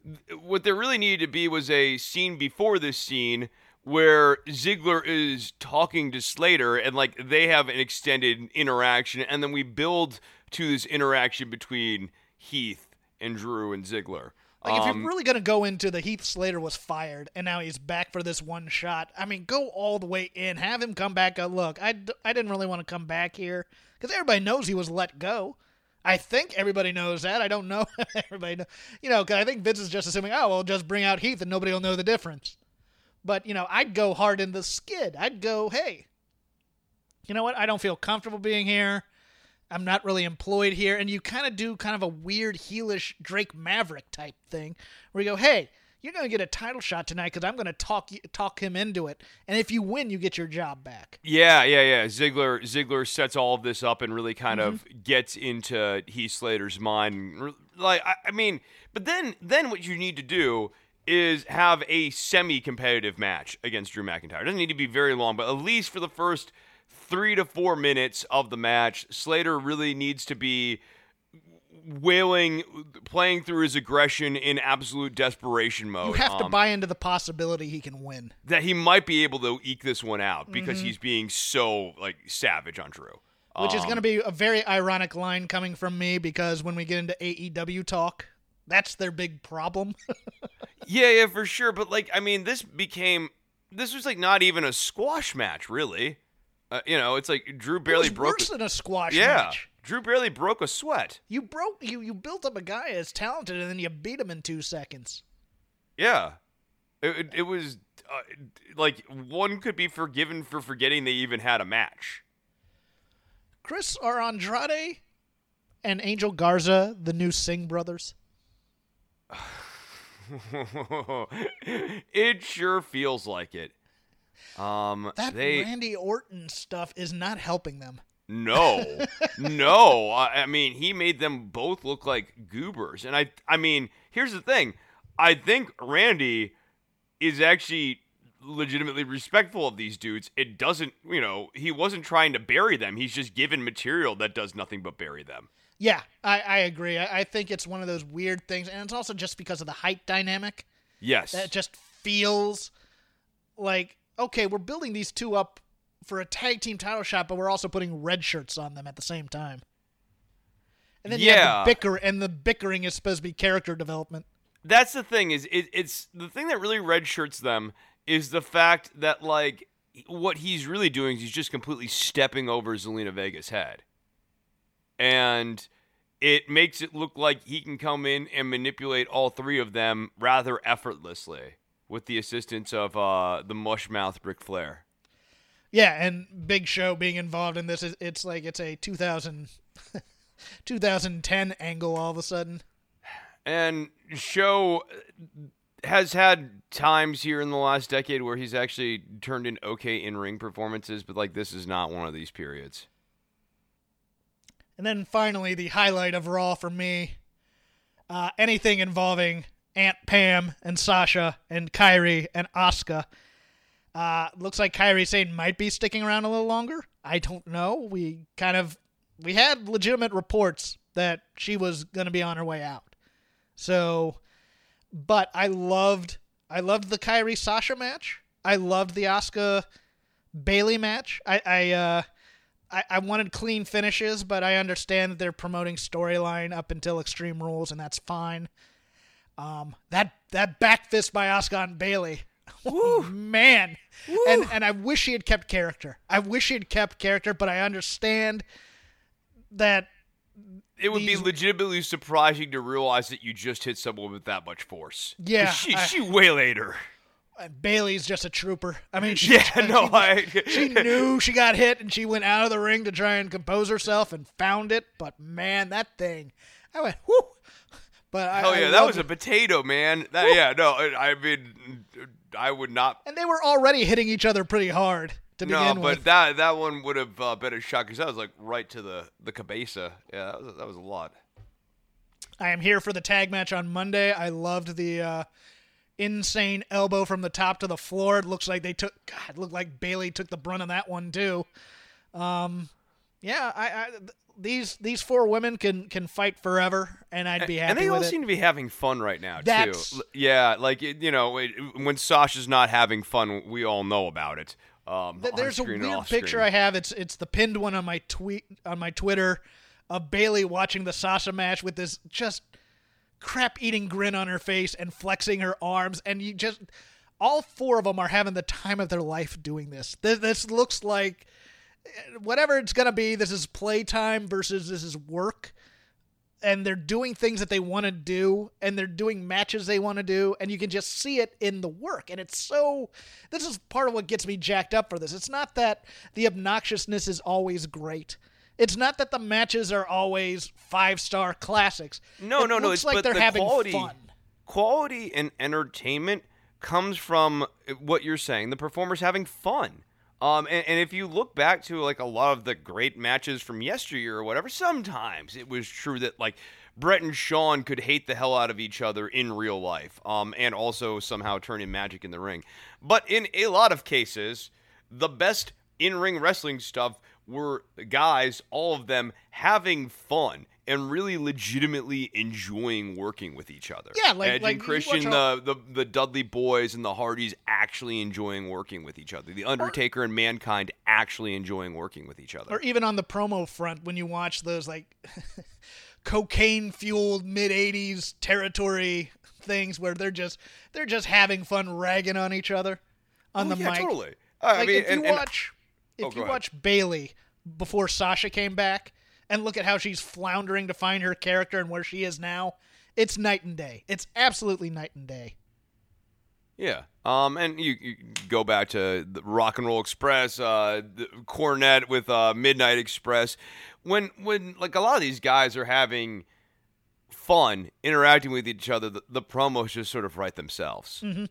th- what there really needed to be was a scene before this scene where Ziggler is talking to Slater and like they have an extended interaction and then we build to this interaction between Heath and Drew and Ziggler. Like, if Um, you're really going to go into the Heath Slater was fired and now he's back for this one shot, I mean, go all the way in. Have him come back. Go, look, I didn't really want to come back here because everybody knows he was let go. I think everybody knows that. I don't know. everybody know. You know, 'cause I think Vince is just assuming, oh, well, just bring out Heath and nobody will know the difference. But, you know, I'd go hard in the skid. I'd go, hey, you know what? I don't feel comfortable being here. I'm not really employed here. And you kind of do kind of a weird heelish Drake Maverick type thing where you go, hey, you're going to get a title shot tonight because I'm going to talk talk him into it. And if you win, you get your job back. Yeah, yeah, yeah. Ziggler Ziggler sets all of this up and really kind of Mm-hmm. gets into Heath Slater's mind. Like, I, I mean, but then then what you need to do is have a semi-competitive match against Drew McIntyre. It doesn't need to be very long, but at least for the first three to four minutes of the match, Slater really needs to be wailing, playing through his aggression in absolute desperation mode. You have to Um, buy into the possibility he can win. that he might be able to eke this one out because Mm-hmm. he's being so like savage on Drew. Which is Um, going to be a very ironic line coming from me because when we get into AEW talk, that's their big problem. Yeah, yeah, for sure. But like, I mean, this became this was like not even a squash match, really. Uh, you know, it's like Drew barely broke. worse than a squash yeah, match. Drew barely broke a sweat. You broke you you built up a guy as talented and then you beat him in two seconds. Yeah, it, it, it was uh, like one could be forgiven for forgetting they even had a match. Chris are Andrade and Angel Garza the new Singh brothers? it sure feels like it. Um, That they Randy Orton stuff is not helping them. No, no. I, mean, he made them both look like goobers, and I, I mean, here's the thing. I think Randy is actually legitimately respectful of these dudes. It doesn't, you know, he wasn't trying to bury them. He's just given material that does nothing but bury them. Yeah, I, I agree. I, I think it's one of those weird things, and it's also just because of the height dynamic Yes. that just feels like okay, we're building these two up for a tag team title shot, but we're also putting red shirts on them at the same time. And then you Yeah. have the bicker, and the bickering is supposed to be character development. That's the thing is it, it's the thing that really red shirts them is the fact that like what he's really doing is he's just completely stepping over Zelina Vega's head, and it makes it look like he can come in and manipulate all three of them rather effortlessly with the assistance of uh, the mushmouth Ric Flair. Yeah, and Big Show being involved in this is it's like it's a 2000 2010 angle all of a sudden. And Show has had times here in the last decade where he's actually turned in okay in ring performances, but like this is not one of these periods. And then finally, the highlight of Raw for me uh, anything involving Aunt Pam and Sasha and Kairi and Asuka. Uh, looks like Kairi Sane might be sticking around a little longer. I don't know. We kind of we had legitimate reports that she was going to be on her way out. So, but I loved I loved the Kairi Sasha match. I loved the Asuka Bayley match. I I uh I, I wanted clean finishes, but I understand that they're promoting storyline up until Extreme Rules, and that's fine. Um, that that back fist by Asuka and Bayley. Woo. man, Woo. and and I wish he had kept character. I wish he had kept character, but I understand that it would these... be legitimately surprising to realize that you just hit someone with that much force. Yeah, she I... she waylaid her. Bayley's just a trooper. I mean, she, yeah, no, she, I, she knew she got hit and she went out of the ring to try and compose herself and found it. But man, that thing, I went whoo. But hell I, yeah, I that was it. a potato, man. That, yeah, no, I mean, I would not. And they were already hitting each other pretty hard to no, begin with. No, but that that one would have uh, been a shock because that was like right to the the cabeza. Yeah, that was, that was a lot. I am here for the tag match on Monday. I loved the. Uh, insane elbow from the top to the floor. It looks like they took. God, it looked like Bayley took the brunt of that one too. Um, yeah, I, I these these four women can can fight forever, and I'd be happy. And they all it. seem to be having fun right now That's, too. Yeah, like you know, when Sasha's not having fun, we all know about it. Um, There's a weird picture. I have. It's it's the pinned one on my tweet on my Twitter of Bayley watching the Sasha match with this just crap eating grin on her face and flexing her arms and you just all four of them are having the time of their life doing this this, this looks like whatever it's going to be this is playtime versus this is work and they're doing things that they want to do and they're doing matches they want to do and you can just see it in the work and it's so this is part of what gets me jacked up for this it's not that the obnoxiousness is always great it's not that the matches are always five star classics. No, it no, no. It's like they're the having quality, fun. Quality and entertainment comes from what you're saying. The performers having fun. Um, and, and, if you look back to like a lot of the great matches from yesteryear or whatever, sometimes it was true that like Bret and Shawn could hate the hell out of each other in real life, um, and also somehow turn in magic in the ring. But in a lot of cases, the best in ring wrestling stuff were guys, all of them having fun and really legitimately enjoying working with each other. Yeah, like Edge like and Christian, the, the the Dudley Boys and the Hardys actually enjoying working with each other. The Undertaker or, and Mankind actually enjoying working with each other. Or even on the promo front, when you watch those like cocaine fueled mid '80s territory things where they're just they're just having fun ragging on each other on oh, the yeah, mic. Totally. Uh, like I mean, if you and, watch Oh, if you ahead. watch Bayley before Sasha came back and look at how she's floundering to find her character and where she is now, it's night and day. It's absolutely night and day. Yeah. Um, and you, you go back to the Rock and Roll Express, uh, the Cornette with uh, Midnight Express. When when like a lot of these guys are having fun interacting with each other, the, the promos just sort of write themselves. Mm-hmm.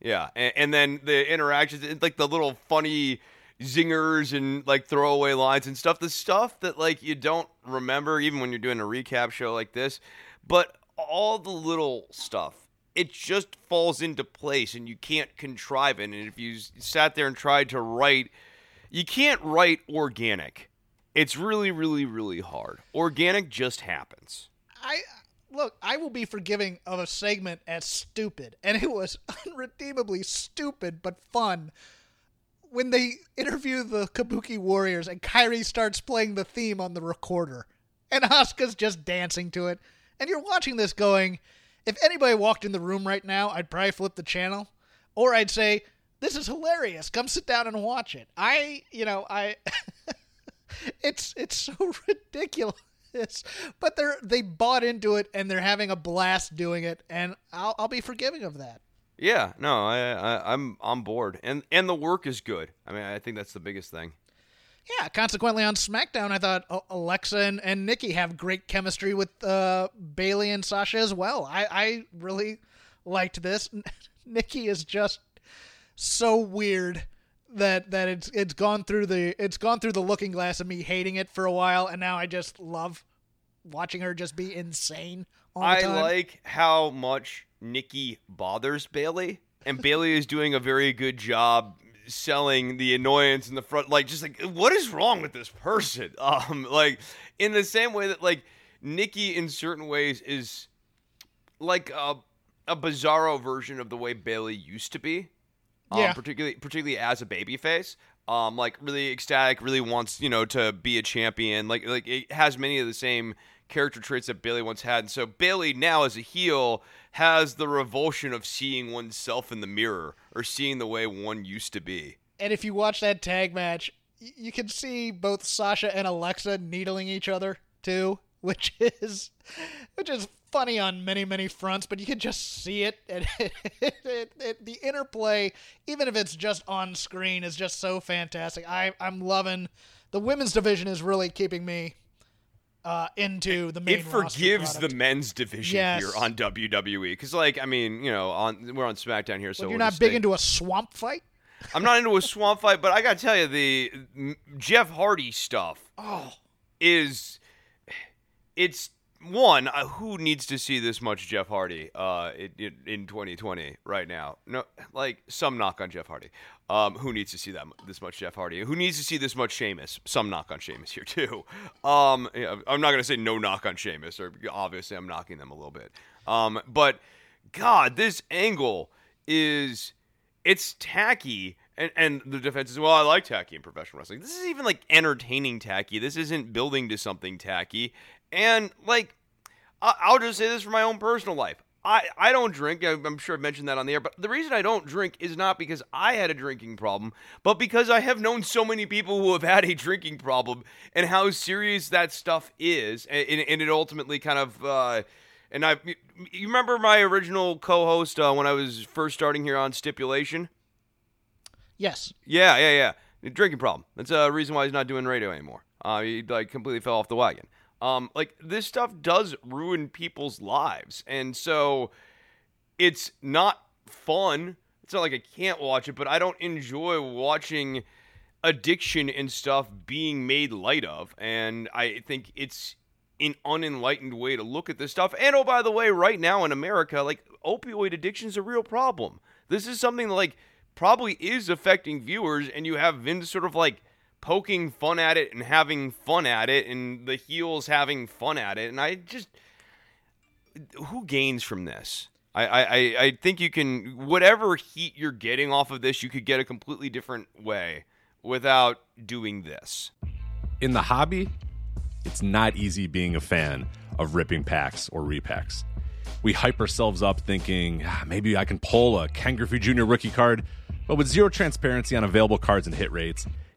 Yeah, and, and then the interactions, like the little funny zingers and like throwaway lines and stuff. The stuff that like you don't remember even when you're doing a recap show like this, but all the little stuff it just falls into place and you can't contrive it. And if you sat there and tried to write, you can't write organic. It's really, really, really hard. Organic just happens. I look, I will be forgiving of a segment as stupid, and it was unredeemably stupid but fun when they interview the Kabuki Warriors and Kairi starts playing the theme on the recorder and Asuka's just dancing to it. And you're watching this going, if anybody walked in the room right now, I'd probably flip the channel. Or I'd say, this is hilarious. Come sit down and watch it. I, you know, I it's it's so ridiculous. but they're they bought into it and they're having a blast doing it, and I'll I'll be forgiving of that. Yeah, no, I, I I'm on board, and and the work is good. I mean, I think that's the biggest thing. Yeah, consequently on SmackDown, I thought Alexa and, and Nikki have great chemistry with uh, Bayley and Sasha as well. I, I really liked this. Nikki is just so weird that that it's it's gone through the it's gone through the looking glass of me hating it for a while, and now I just love watching her just be insane. I time. like how much Nikki bothers Bayley, and Bayley is doing a very good job selling the annoyance in the front. Like, just like, what is wrong with this person? Um, like, in the same way that like Nikki, in certain ways, is like a a bizarro version of the way Bayley used to be. Um, Yeah. particularly particularly as a babyface. Um, like really ecstatic, really wants you know to be a champion. Like like it has many of the same character traits that Bayley once had. And so Bayley now as a heel has the revulsion of seeing oneself in the mirror or seeing the way one used to be. And if you watch that tag match, you can see both Sasha and Alexa needling each other too, which is which is funny on many many fronts. But you can just see it, and it, it, it, the interplay, even if it's just on screen, is just so fantastic. I I'm loving the women's division is really keeping me uh, into the main. it forgives the men's division Yes. here on WWE because, like, I mean, you know, on we're on SmackDown here, so we'll you're not big into a swamp fight. I'm not into a swamp fight, but I gotta tell you, the Jeff Hardy stuff Oh, is it's one uh, who needs to see this much Jeff Hardy uh in, in, in 2020 right now. No, like some knock on Jeff Hardy. Um, who needs to see that this much Jeff Hardy? Who needs to see this much Sheamus? Some knock on Sheamus here too. Um, yeah, I'm not gonna say no knock on Sheamus, or obviously I'm knocking them a little bit. Um, but God, this angle is it's tacky. And, and the defense is, well, I like tacky in professional wrestling. This is even like entertaining tacky. This isn't building to something tacky. And like, I- I'll just say this for my own personal life. I, I don't drink. I'm sure I've mentioned that on the air. But the reason I don't drink is not because I had a drinking problem, but because I have known so many people who have had a drinking problem and how serious that stuff is. And, and, it ultimately kind of. Uh, and I, you remember my original co-host uh, when I was first starting here on Stipulation? yes. Yeah, yeah, yeah. Drinking problem. That's a reason why he's not doing radio anymore. Uh, he like completely fell off the wagon. Um, like this stuff does ruin people's lives, and so it's not fun. It's not like I can't watch it, but I don't enjoy watching addiction and stuff being made light of. And I think it's an unenlightened way to look at this stuff. And oh, by the way, right now in America, like opioid addiction is a real problem. This is something that like probably is affecting viewers, and you have Vince sort of like poking fun at it and having fun at it, and the heels having fun at it. And I just who gains from this? I, I, I- think you can whatever heat you're getting off of this, you could get a completely different way without doing this. in the hobby, it's not easy being a fan of ripping packs or repacks. We hype ourselves up thinking "Ah, maybe I can pull a Ken Griffey Jr. rookie card, but with zero transparency on available cards and hit rates,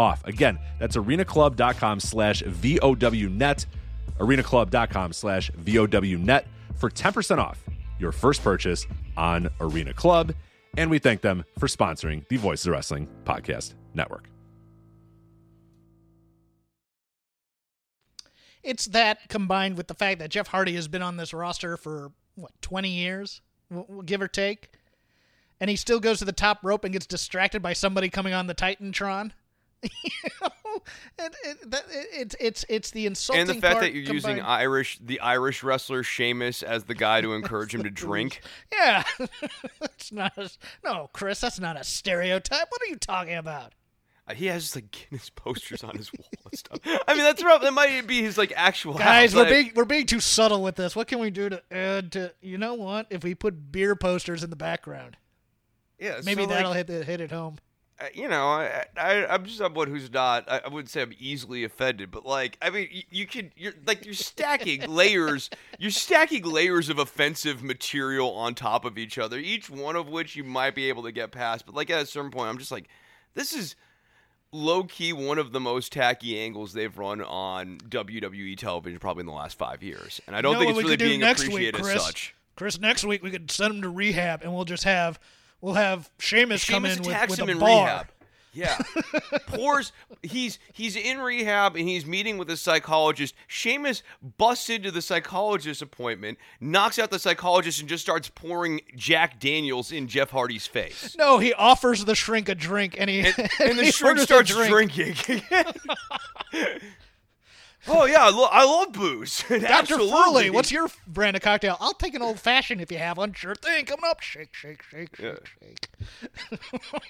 off. Again, that's arenaclub.com slash VOWnet. arenaclub.com slash VOWnet for 10% off your first purchase on Arena Club and we thank them for sponsoring the Voices of Wrestling Podcast Network. It's that combined with the fact that Jeff Hardy has been on this roster for what 20 years, give or take, and he still goes to the top rope and gets distracted by somebody coming on the Titantron. you know, and, and that, it, it's it's the insulting and the fact part that you're combined- using Irish the Irish wrestler Sheamus as the guy to encourage him to drink. Yeah, that's not a, no, Chris. That's not a stereotype. What are you talking about? Uh, He has like Guinness posters on his wall and stuff. I mean, that's rough. That might be his like actual Guys, house. we're Like, being we're being too subtle with this. What can we do to add to? You know what? If we put beer posters in the background, yeah, maybe so, that'll hit hit it home. You know, I, I I'm just someone who's not. I, I wouldn't say I'm easily offended, but like, I mean, you, you can. You're like you're stacking layers. You're stacking layers of offensive material on top of each other, each one of which you might be able to get past. But like at a certain point, I'm just like, this is low key one of the most tacky angles they've run on WWE television probably in the last five years, and I don't You know think it's really being next week, appreciated Chris? as such. Chris, next week we could send him to rehab, and we'll just have we'll have Sheamus, come in with, attacks with him a in bar. rehab. Yeah, pours. He's he's in rehab and he's meeting with a psychologist. Sheamus busts into the psychologist appointment, knocks out the psychologist, and just starts pouring Jack Daniels in Jeff Hardy's face. No, he offers the shrink a drink, and he And, and the shrink starts drink. drinking. oh yeah, I, lo- I love booze. Absolutely. Furley, what's your brand of cocktail? I'll take an old fashioned if you have one. Sure thing. Coming up. Shake, shake, shake, Yeah. shake, shake.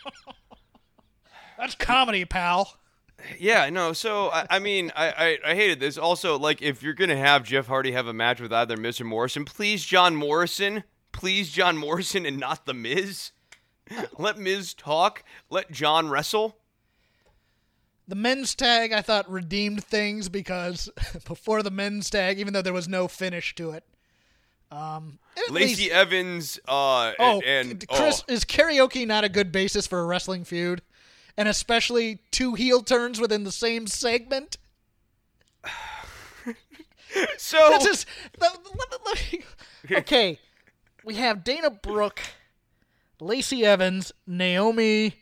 That's comedy, pal. Yeah, no. So I, I mean, I, I I hated this. Also, like, if you're gonna have Jeff Hardy have a match with either Miz or Morrison, please John Morrison, please John Morrison, and not the Miz. Let Miz talk. Let John wrestle. The men's tag, I thought, redeemed things because before the men's tag, even though there was no finish to it, um, Lacey least- Evans. Uh, Oh, and Chris, oh, is karaoke not a good basis for a wrestling feud? And especially two heel turns within the same segment? so that's me- okay, we have Dana Brooke, Lacey Evans, Naomi,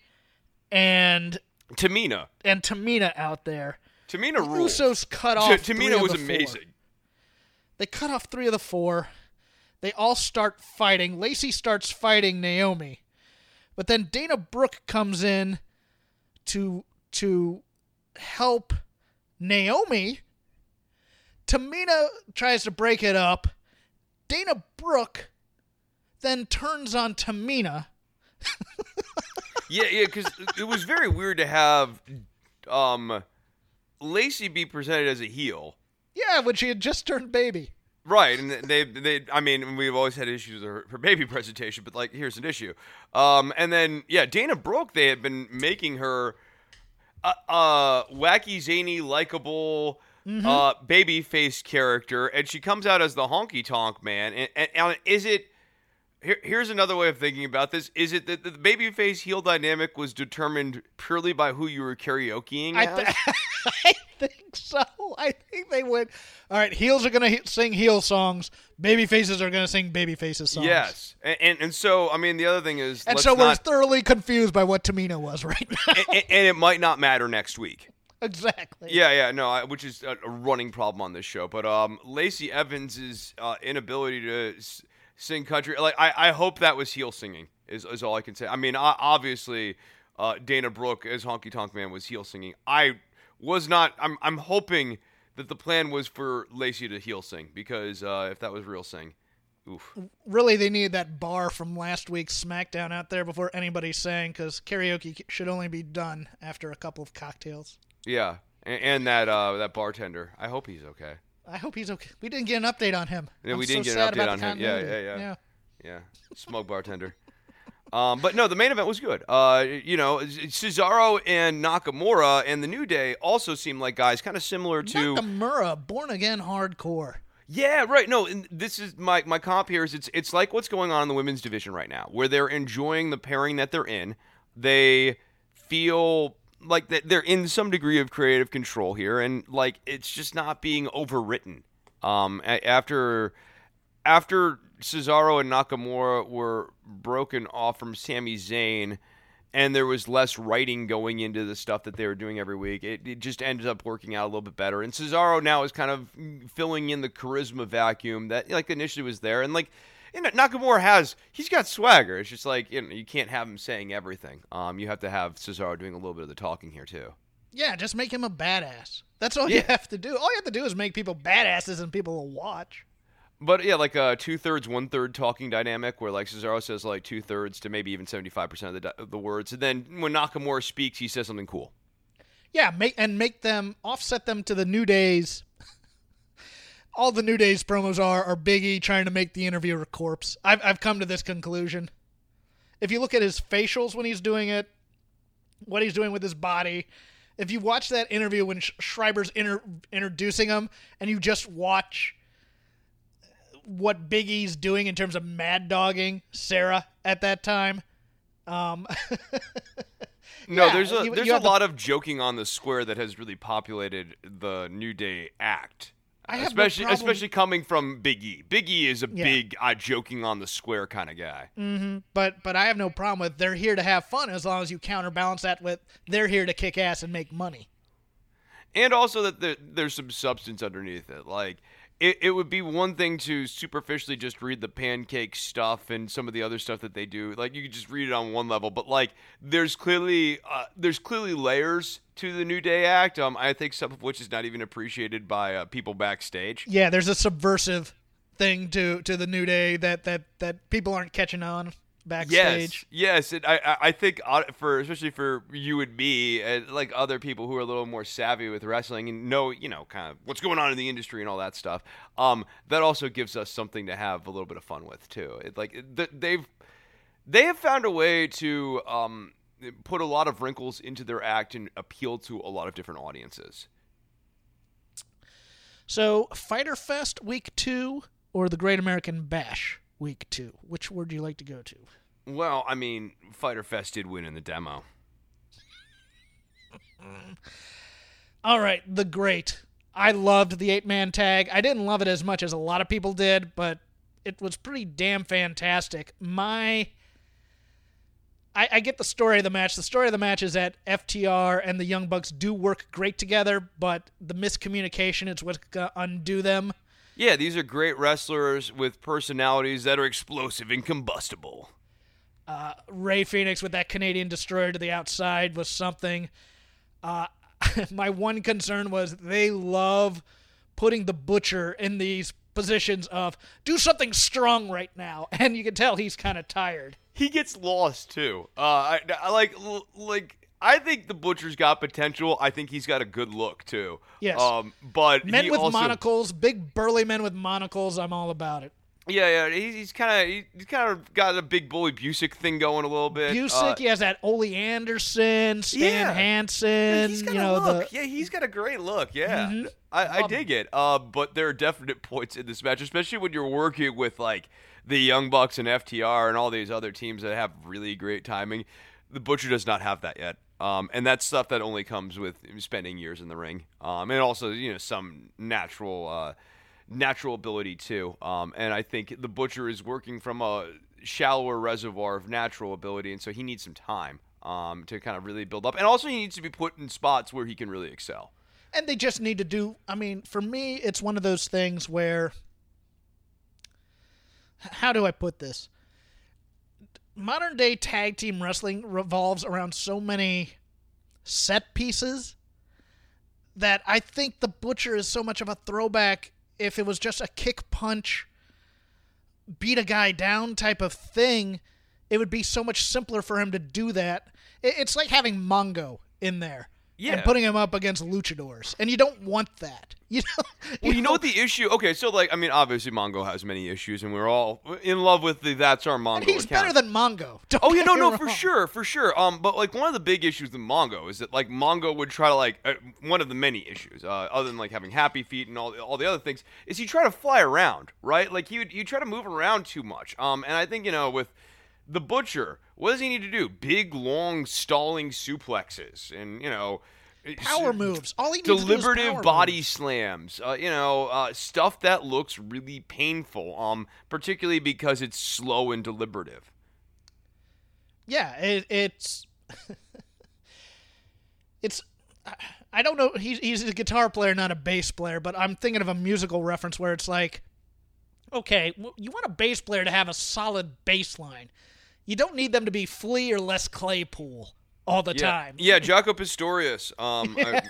and Tamina. and Tamina out there. Tamina The rules. Usos cut off. three Tamina was the four. amazing. They cut off three of the four. They all start fighting. Lacey starts fighting Naomi. But then Dana Brooke comes in to to help Naomi. Tamina tries to break it up. Dana Brooke then turns on Tamina. Yeah, yeah, because it was very weird to have um Lacey be presented as a heel. Yeah, when she had just turned baby. Right, and they, they, I mean, we've always had issues with her, her baby presentation, but like, here's an issue. Um, and then, yeah, Dana Brooke, they had been making her, uh, uh wacky, zany, likable, uh, baby face character, and she comes out as the honky tonk man. And, and, and is it? Here, here's another way of thinking about this: Is it that the baby face heel dynamic was determined purely by who you were karaokeing I, th- I think so. I think they would. All right, heels are going to sing heel songs. Baby faces are going to sing baby faces songs. Yes, and, and and so I mean, the other thing is, And so we're not- thoroughly confused by what Tamina was right now. and, and- it might not matter next week. exactly. Yeah, yeah, no, I, which is a, a running problem on this show. But um, Lacey Evans' uh, inability to s- sing country, like I, I hope that was heel singing. Is, is all I can say. I mean, o- obviously, uh, Dana Brooke as Honky Tonk Man was heel singing. I was not. I'm I'm hoping that the plan was for Lacey to heel sing because uh, if that was real sing, oof. Really, they needed that bar from last week's SmackDown out there before anybody sang, because karaoke should only be done after a couple of cocktails. Yeah, and, and that uh, that bartender. I hope he's okay. I hope he's okay. We didn't get an update on him. Yeah, I'm we so didn't get an update about on him. Yeah, yeah, yeah. yeah. Yeah, smoke bartender. Um, but no, the main event was good. Uh, you know, Cesaro and Nakamura and the New Day also seem like guys kind of similar to. Nakamura, born again hardcore. Yeah, right. No, and this is my my comp here is it's it's like what's going on in the women's division right now, where they're enjoying the pairing that they're in. They feel like they're in some degree of creative control here, and like it's just not being overwritten. Um, after after Cesaro and Nakamura were broken off from Sami Zayn, and there was less writing going into the stuff that they were doing every week, it, it just ended up working out a little bit better. And Cesaro now is kind of filling in the charisma vacuum that like initially was there, and like. You know, Nakamura has he's got swagger. It's just like you know you can't have him saying everything. Um, you have to have Cesaro doing a little bit of the talking here too. Yeah, just make him a badass. That's all you have to do. All you have to do is make people badasses and people will watch. But yeah, like a two thirds, one third talking dynamic, where like Cesaro says like two thirds to maybe even seventy five percent of the di- the words, and then when Nakamura speaks, he says something cool. Yeah, make and make them offset them to the New Days. All the New Days promos are are Biggie trying to make the interviewer a corpse. I've I've come to this conclusion. If you look at his facials when he's doing it, what he's doing with his body, if you watch that interview when Schreiber's inter- introducing him, and you just watch what Big E's doing in terms of mad dogging Sarah at that time, um, No, Yeah, there's a you- there's you a have the- lot of joking on the square that has really populated the New Day act. I have no especially especially coming from Big E. Big E is a Yeah. big uh, joking on the square kind of guy. But but I have no problem with they're here to have fun as long as you counterbalance that with they're here to kick ass and make money. and also that there, there's some substance underneath it. Like it, it would be one thing to superficially just read the pancake stuff and some of the other stuff that they do. Like you could just read it on one level, but like there's clearly uh, there's clearly layers to the New Day act. Um, I think some of which is not even appreciated by uh, people backstage. Yeah, there's a subversive thing to to the New Day that that that people aren't catching on backstage. Yes, yes, and I, I- I think uh, for especially for you and me, and like other people who are a little more savvy with wrestling and know, you know, kind of what's going on in the industry and all that stuff. Um, that also gives us something to have a little bit of fun with too. It, like they've they have found a way to um put a lot of wrinkles into their act and appeal to a lot of different audiences. So Fyter Fest week two or the Great American Bash week two? Which word do you like to go to? Well, I mean, Fyter Fest did win in the demo. All right, the Great. I loved the eight man tag. I didn't love it as much as a lot of people did, but it was pretty damn fantastic. My. I, I get the story of the match. The story of the match is that FTR and the Young Bucks do work great together, but the miscommunication is what's going to undo them. Yeah, these are great wrestlers with personalities that are explosive and combustible. Rey Fénix with that Canadian destroyer to the outside was something. Uh, my one concern was they love putting the butcher in these positions of do something strong right now, and you can tell he's kind of tired. he gets lost too. Uh, I, I like like I think the butcher's got potential. I think he's got a good look too. Yes. Um, but Men with also, monocles, big burly men with monocles, I'm all about it. Yeah, yeah. He's, he's kind of he's kind of got a big bully Busick thing going a little bit. Busick, Uh, he has that Ole Anderson, Stan Yeah. Hansen, he's got you know a look. the yeah, he's got a great look. Yeah, Mhm. I, I dig it. Uh, but there are definite points in this match, especially when you're working with like the Young Bucks and FTR and all these other teams that have really great timing. The Butcher does not have that yet. Um, and that's stuff that only comes with spending years in the ring. Um, and also, you know, some natural, uh, natural ability too. Um, and I think the Butcher is working from a shallower reservoir of natural ability, and so he needs some time. um, to kind of really build up. And also, he needs to be put in spots where he can really excel. And they just need to do. I mean, for me, it's one of those things where. How do I put this? Modern day tag team wrestling revolves around so many set pieces that I think the Butcher is so much of a throwback if it was just a kick punch, beat a guy down type of thing. It would be so much simpler for him to do that. It's like having Mongo in there Yeah. and putting him up against luchadors, and you don't want that. You know, Well, you know what the issue? Okay, so like, I mean, obviously Mongo has many issues, and we're all in love with the "That's Our Mongo." and he's account. better than Mongo. Don't Oh yeah, no, no, for sure, for sure. Um, but like one of the big issues with Mongo is that like Mongo would try to like uh, one of the many issues, uh, other than like having happy feet and all all the other things, is he try to fly around, right? Like he would you try to move around too much. Um, and I think you know with the butcher, what does he need to do? Big, long, stalling suplexes, and you know. Power s- moves. All he needs to do is deliberative power body moves. slams uh, you know uh, stuff that looks really painful um particularly because it's slow and deliberative Yeah, it, it's it's. I don't know. He's he's a guitar player, not a bass player. But I'm thinking of a musical reference where it's like, okay, you want a bass player to have a solid bass line. You don't need them to be Flea or Les Claypool all the yeah. time. Yeah, Jaco Pastorius. Um, I,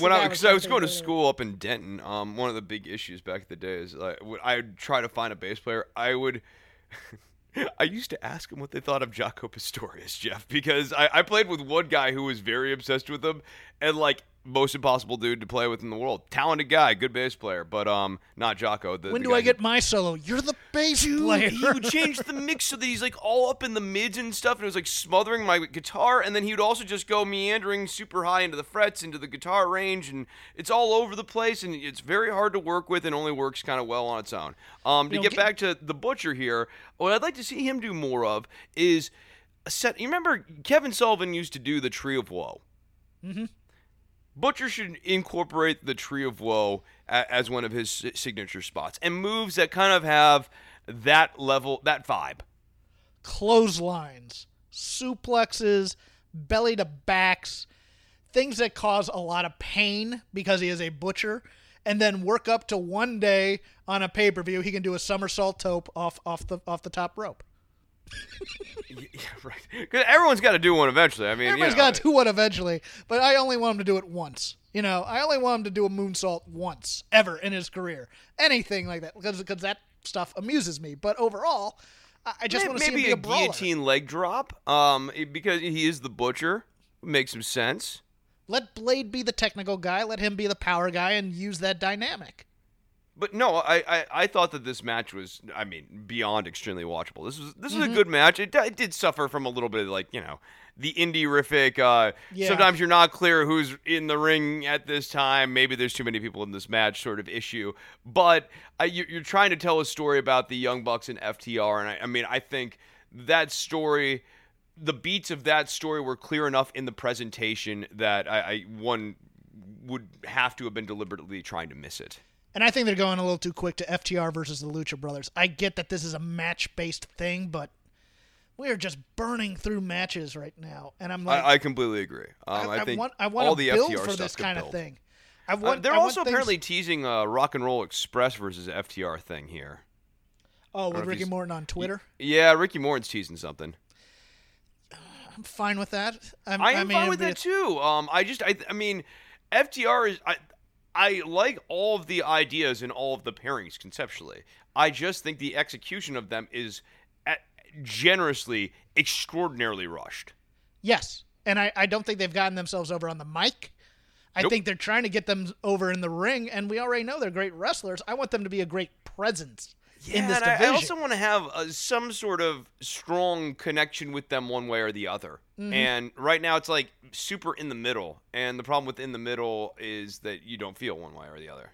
when I was because I was going to school up in Denton, um, one of the big issues back in the day is like I would try to find a bass player. I would. I used to ask him what they thought of Jaco Pastorius, Jeff, because I, I played with one guy who was very obsessed with him, and like most impossible dude to play with in the world. Talented guy, good bass player, but um, not Jaco. The, When the do I who- get my solo? You're the bass player. he would change the mix so that he's like all up in the mids and stuff, and it was like smothering my guitar. And then he would also just go meandering super high into the frets, into the guitar range, and it's all over the place. And it's very hard to work with, and only works kind of well on its own. Um, to You know, get back to the butcher here, what I'd like to see him do more of is a set. You remember Kevin Sullivan used to do the Tree of Woe. Butcher should incorporate the Tree of Woe as one of his signature spots and moves that kind of have that level, that vibe. clotheslines, suplexes, belly to backs, things that cause a lot of pain because he is a butcher, and then work up to one day on a pay per view he can do a somersault tope off off the off the top rope. Yeah, right. Because everyone's got to do one eventually. I mean, Everybody's you know, got to do one eventually, but I only want him to do it once. You know, I only want him to do a moonsault once ever in his career. Anything like that, because because that stuff amuses me. But overall, I, just want to see him maybe be a a guillotine leg drop. Um, because he is the butcher, makes some sense. Let Blade be the technical guy. Let him be the power guy, and use that dynamic. But no, I, I, I thought that this match was, I mean, beyond extremely watchable. This was this was Mm-hmm. a good match. It, it did suffer from a little bit of like you know the indie rific. Uh, Yeah. Sometimes you're not clear who's in the ring at this time. Maybe there's too many people in this match, sort of issue. But uh, you, you're trying to tell a story about the Young Bucks and FTR, and I, I mean, I think that story. The beats of that story were clear enough in the presentation that I, I one would have to have been deliberately trying to miss it. And I think they're going a little too quick to FTR versus the Lucha Brothers. I get that this is a match based thing, but we are just burning through matches right now. And I'm like, I, I completely agree. Um, I, I, think want, I want all to the build FTR for this kind of thing. I Uh, they're I want also things- apparently teasing a Rock and Roll Express versus FTR thing here. Oh, with Ricky Morton on Twitter. Yeah, Ricky Morton's teasing something. I'm fine with that. I'm, I am mean, fine with that too. Um, I just, I, I mean, FTR is, I, I like all of the ideas and all of the pairings conceptually. I just think the execution of them is at, generously, extraordinarily rushed. Yes, and I, I don't think they've gotten themselves over on the mic. I Nope. think they're trying to get them over in the ring, and we already know they're great wrestlers. I want them to be a great presence in this and I- division. I also want to have uh, some sort of strong connection with them one way or the other. Mm-hmm. And right now it's like super in the middle. And the problem with in the middle is that you don't feel one way or the other.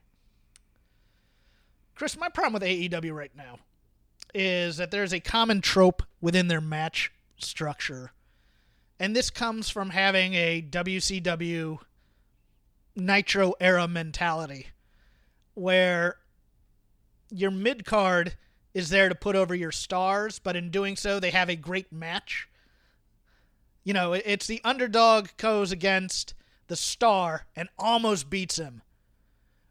Chris, my problem with AEW right now is that there's a common trope within their match structure. And this comes from having a WCW Nitro era mentality where your mid card is there to put over your stars, but in doing so, they have a great match. You know, it's the underdog goes against the star and almost beats him.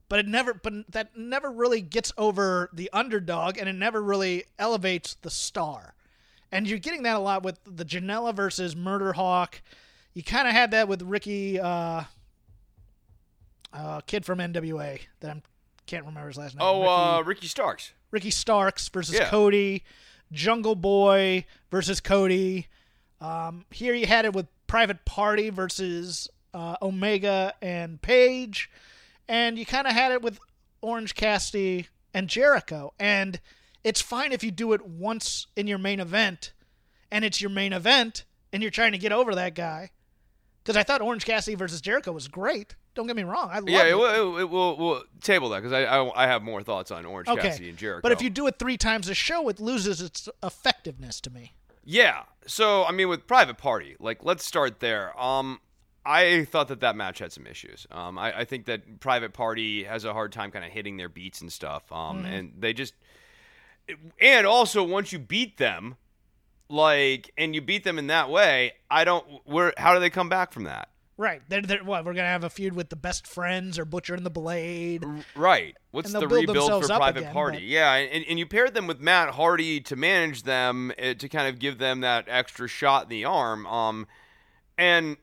But it never but that never really gets over the underdog and it never really elevates the star. And you're getting that a lot with the Janela versus Murder Hawk. You kind of had that with Ricky uh uh kid from NWA that I'm can't remember his last name. Oh, Ricky- uh, Ricky Starks. Ricky Starks versus Yeah. Cody, Jungle Boy versus Cody. Um, here you had it with Private Party versus uh, Omega and Page, and you kind of had it with Orange Cassidy and Jericho. And it's fine if you do it once in your main event, and it's your main event, and you're trying to get over that guy. Because I thought Orange Cassidy versus Jericho was great. Don't get me wrong. I love Yeah, it. it, will it, will we'll table that because I, I I have more thoughts on Orange okay. Cassidy and Jericho. But if you do it three times a show, it loses its effectiveness to me. Yeah. So I mean, with Private Party, like let's start there. Um, I thought that that match had some issues. Um, I, I think that Private Party has a hard time kind of hitting their beats and stuff. Um, and they just, and also once you beat them, like, and you beat them in that way, I don't. Where? How do they come back from that? Right. They're, they're, what, we're going to have a feud with the best friends or Butcher and the Blade. Right. What's the rebuild for Private again, Party? but- Yeah, and, and you paired them with Matt Hardy to manage them uh, to kind of give them that extra shot in the arm. Um, and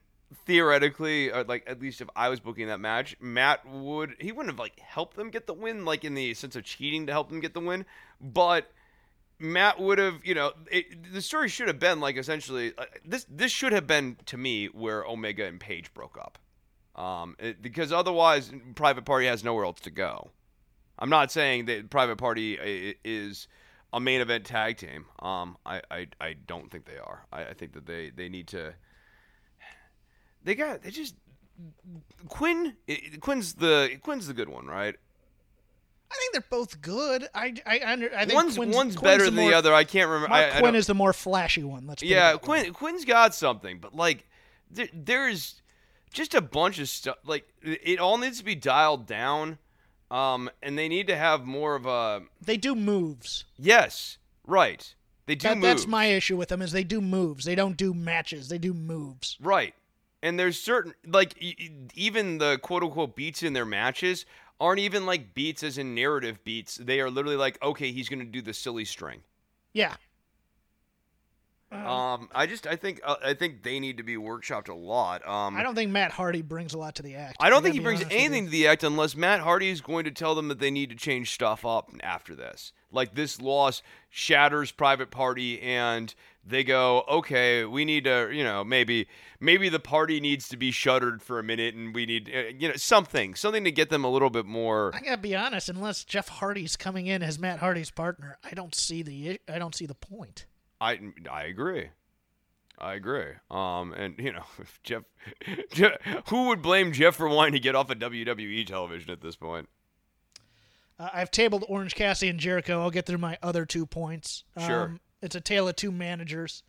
theoretically, or like at least if I was booking that match, Matt would he wouldn't have like helped them get the win, like in the sense of cheating to help them get the win, but Matt would have, you know, it, the story should have been like essentially uh, this. This should have been to me where Omega and Page broke up, um, it- because otherwise, Private Party has nowhere else to go. I'm not saying that Private Party is a main event tag team. Um, I, I, I don't think they are. I, I think that they, they need to. They got they just Quinn. Quinn's the Quinn's the good one, right? I think they're both good. I, I, under, I think One's Quinn's, one's Quinn's better the than more, the other. I can't remember. Mark I, I Quinn is the more flashy one. Let's Yeah. Quinn Quinn's got something, but like there, there's just a bunch of stuff. Like it all needs to be dialed down, um, and they need to have more of a They do moves. yes, right. They do That, that's my issue with them is they do moves. They don't do matches. They do moves. right. And there's certain like e- even the quote unquote beats in their matches aren't even like beats as in narrative beats. They are literally like, okay, he's gonna do the silly string. Yeah. Um, I just I think uh, I think they need to be workshopped a lot. Um, I don't think Matt Hardy brings a lot to the act. I don't think he brings honest with you. anything to the act unless Matt Hardy is going to tell them that they need to change stuff up after this. Like this loss shatters Private Party, and they go, okay, we need to, you know, maybe maybe the party needs to be shuttered for a minute, and we need, uh, you know, something, something to get them a little bit more. I gotta be honest. Unless Jeff Hardy's coming in as Matt Hardy's partner, I don't see the I don't see the point. I I agree. I agree. Um, and you know, if Jeff, Jeff, who would blame Jeff for wanting to get off of WWE television at this point? Uh, I've tabled Orange Cassidy and Jericho. I'll get through my other two points. Sure. It's a tale of two managers,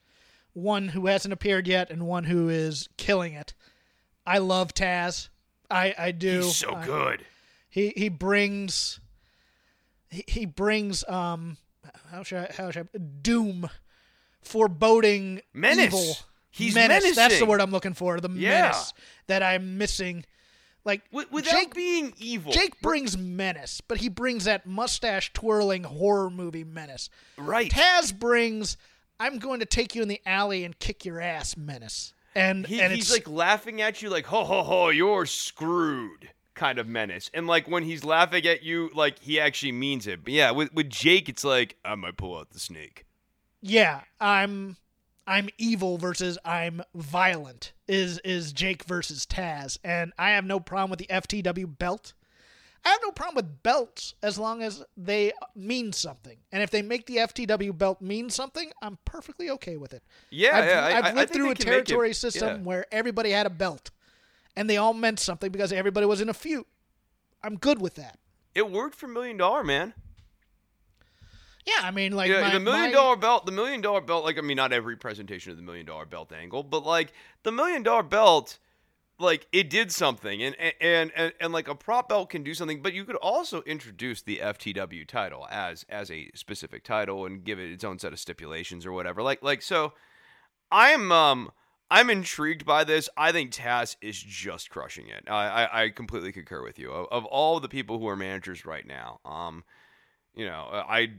one who hasn't appeared yet and one who is killing it. I love Taz. I I do. He's so I- good. He he brings he, he brings um how should I how should I doom foreboding Menace. evil He's menace that's the word I'm looking for the Yeah. menace that I'm missing like Wi- Without Jake being evil. Jake brings menace but he brings that mustache twirling horror movie menace right. Taz brings I'm going to take you in the alley and kick your ass menace and He, and he's like laughing at you, like ho ho ho, you're screwed, kind of menace. And like when he's laughing at you, like he actually means it. But yeah, with with Jake, it's like I might pull out the snake. yeah i'm i'm evil versus i'm violent is is jake versus taz and i have no problem with the ftw belt i have no problem with belts as long as they mean something and if they make the ftw belt mean something i'm perfectly okay with it Yeah, i've, yeah. I- I've I- I lived think through a territory system yeah. where everybody had a belt and they all meant something because everybody was in a feud i'm good with that It worked for Million Dollar Man. Yeah i mean like Yeah, my, the million my- dollar belt, the million dollar belt, like I mean, not every presentation of the million dollar belt angle, but like the million dollar belt, like it did something, and and and and like a prop belt can do something, but you could also introduce the FTW title as as a specific title and give it its own set of stipulations or whatever. Like like so, I'm um I'm intrigued by this. I think Taz is just crushing it. I I, I completely concur with you. Of, of all the people who are managers right now, um, you know, I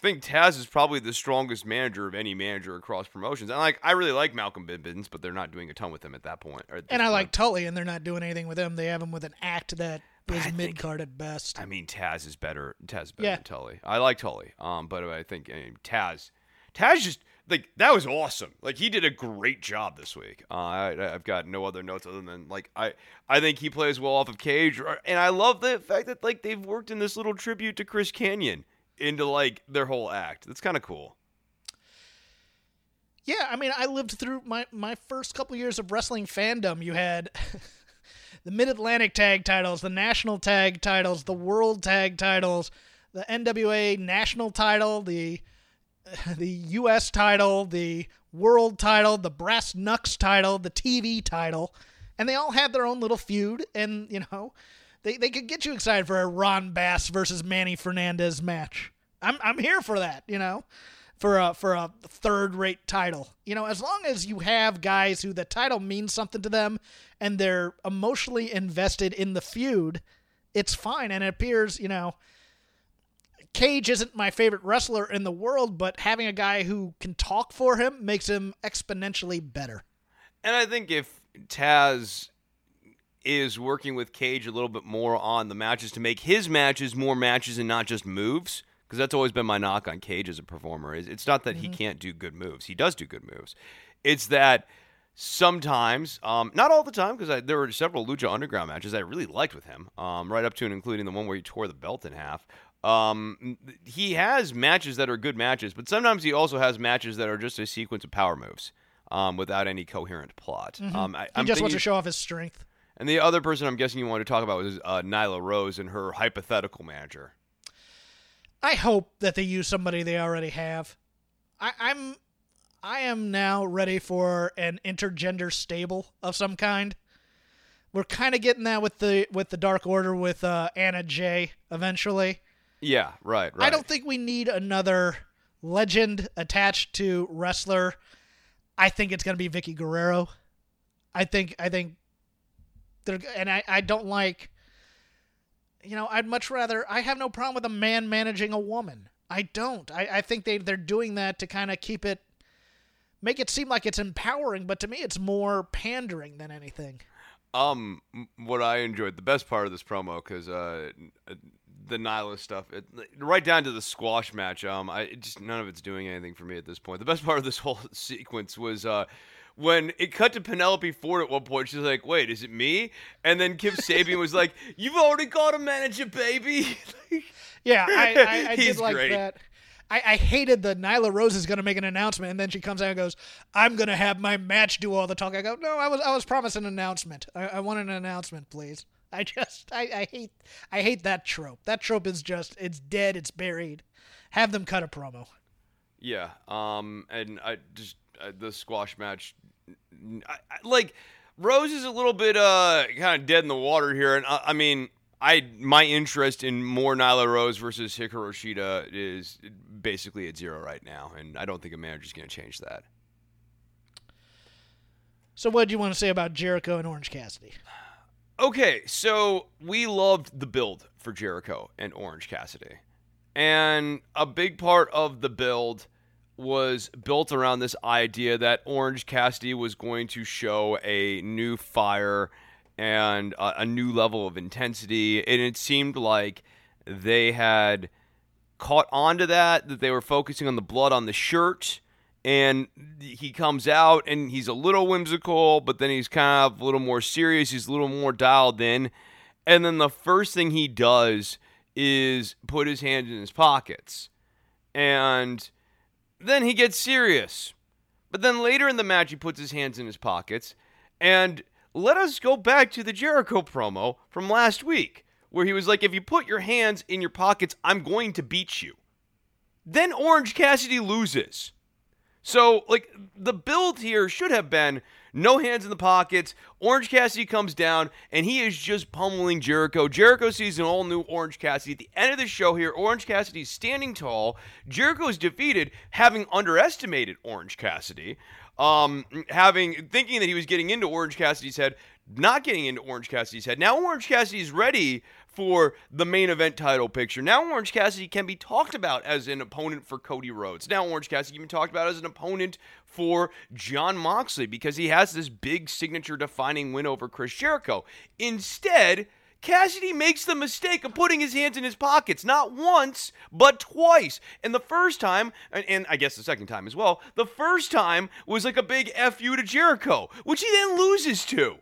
think Taz is probably the strongest manager of any manager across promotions. And like, I really like Malcolm Bivens, but they're not doing a ton with him at that point. or at And I like. Tully, and they're not doing anything with him. They have him with an act that is mid card at best. I mean, Taz is better. Taz is better Yeah. than Tully. I like Tully, um, but I think I mean, Taz, Taz just like that was awesome. Like he did a great job this week. Uh, I, I've got no other notes other than like I I think he plays well off of Cage, or- and I love the fact that like they've worked in this little tribute to Chris Kanyon into like their whole act. That's kind of cool. Yeah, I mean, I lived through my my first couple years of wrestling fandom. You had the Mid Atlantic Tag Titles, the National Tag Titles, the World Tag Titles, the NWA National Title, the the U.S. title, the World Title, the Brass Knucks Title, the TV Title, and they all have their own little feud. And you know, they they could get you excited for a Ron Bass versus Manny Fernandez match. I'm I'm here for that. You know for a for a third rate title. You know, as long as you have guys who the title means something to them and they're emotionally invested in the feud, it's fine. And it appears, you know, Cage isn't my favorite wrestler in the world, but having a guy who can talk for him makes him exponentially better. And I think if Taz is working with Cage a little bit more on the matches to make his matches more matches and not just moves, because that's always been my knock on Cage as a performer. Is it's not that he can't do good moves; he does do good moves. It's that sometimes, um, not all the time, because there were several Lucha Underground matches I really liked with him, um, right up to and including the one where he tore the belt in half. Um, he has matches that are good matches, but sometimes he also has matches that are just a sequence of power moves um, without any coherent plot. Um, I, He I'm just wants to show off his strength. and the other person I'm guessing you wanted to talk about was uh, Nyla Rose and her hypothetical manager. I hope that they use somebody they already have. I, I'm I am now ready for an intergender stable of some kind. We're kind of getting that with the with the Dark Order with uh, Anna Jay eventually. Yeah, right, right. I don't think we need another legend attached to wrestler. I think it's going to be Vickie Guerrero. I think I think they're and I I don't like you know, I'd much rather I have no problem with a man managing a woman. I don't. I, I think they they're doing that to kind of keep it make it seem like it's empowering, but to me it's more pandering than anything. Um, what I enjoyed the best part of this promo because uh, n- the Nyla stuff, it, right down to the squash match. Um, I it just none of it's doing anything for me at this point. The best part of this whole sequence was uh. When it cut to Penelope Ford at one point, she's like, "Wait, is it me?" And then Kip Sabian was like, "You've already got a manager, baby." Yeah, I, I, I did like great. that. I, I hated the Nyla Rose is going to make an announcement, and then she comes out and goes, "I'm going to have my match do all the talk." I go, "No, I was I was promised an announcement. I, I want an announcement, please." I just I, I hate I hate that trope. That trope is just it's dead. It's buried. Have them cut a promo. Yeah. Um. And I just uh, the squash match, I, I, like Rose is a little bit uh kind of dead in the water here, and I, I mean. I my interest in more Nyla Rose versus Hikaru Shida is basically at zero right now, and I don't think a manager's going to change that. So, what do you want to say about Jericho and Orange Cassidy? Okay, so we loved the build for Jericho and Orange Cassidy. And a big part of the build was built around this idea that Orange Cassidy was going to show a new fire and a, a new level of intensity. And it seemed like they had caught on to that, that they were focusing on the blood on the shirt. And he comes out and he's a little whimsical, but then he's kind of a little more serious. He's a little more dialed in. And then the first thing he does is put his hands in his pockets. And then he gets serious. But then later in the match, he puts his hands in his pockets. And let us go back to the Jericho promo from last week, where he was like, If you put your hands in your pockets, I'm going to beat you. Then Orange Cassidy loses. So, like, the build here should have been no hands in the pockets. Orange Cassidy comes down, and he is just pummeling Jericho. Jericho sees an all new Orange Cassidy. At the end of the show here, Orange Cassidy's standing tall. Jericho is defeated, having underestimated Orange Cassidy. um, having thinking that he was getting into Orange Cassidy's head, not getting into Orange Cassidy's head. Now Orange Cassidy's ready for the main event title picture. Now Orange Cassidy can be talked about as an opponent for Cody Rhodes. Now Orange Cassidy can be talked about as an opponent for Jon Moxley because he has this big signature defining win over Chris Jericho. Instead, Cassidy makes the mistake of putting his hands in his pockets, not once, but twice. And the first time, and, and, I guess the second time as well, the first time was like a big FU to Jericho, which he then loses to.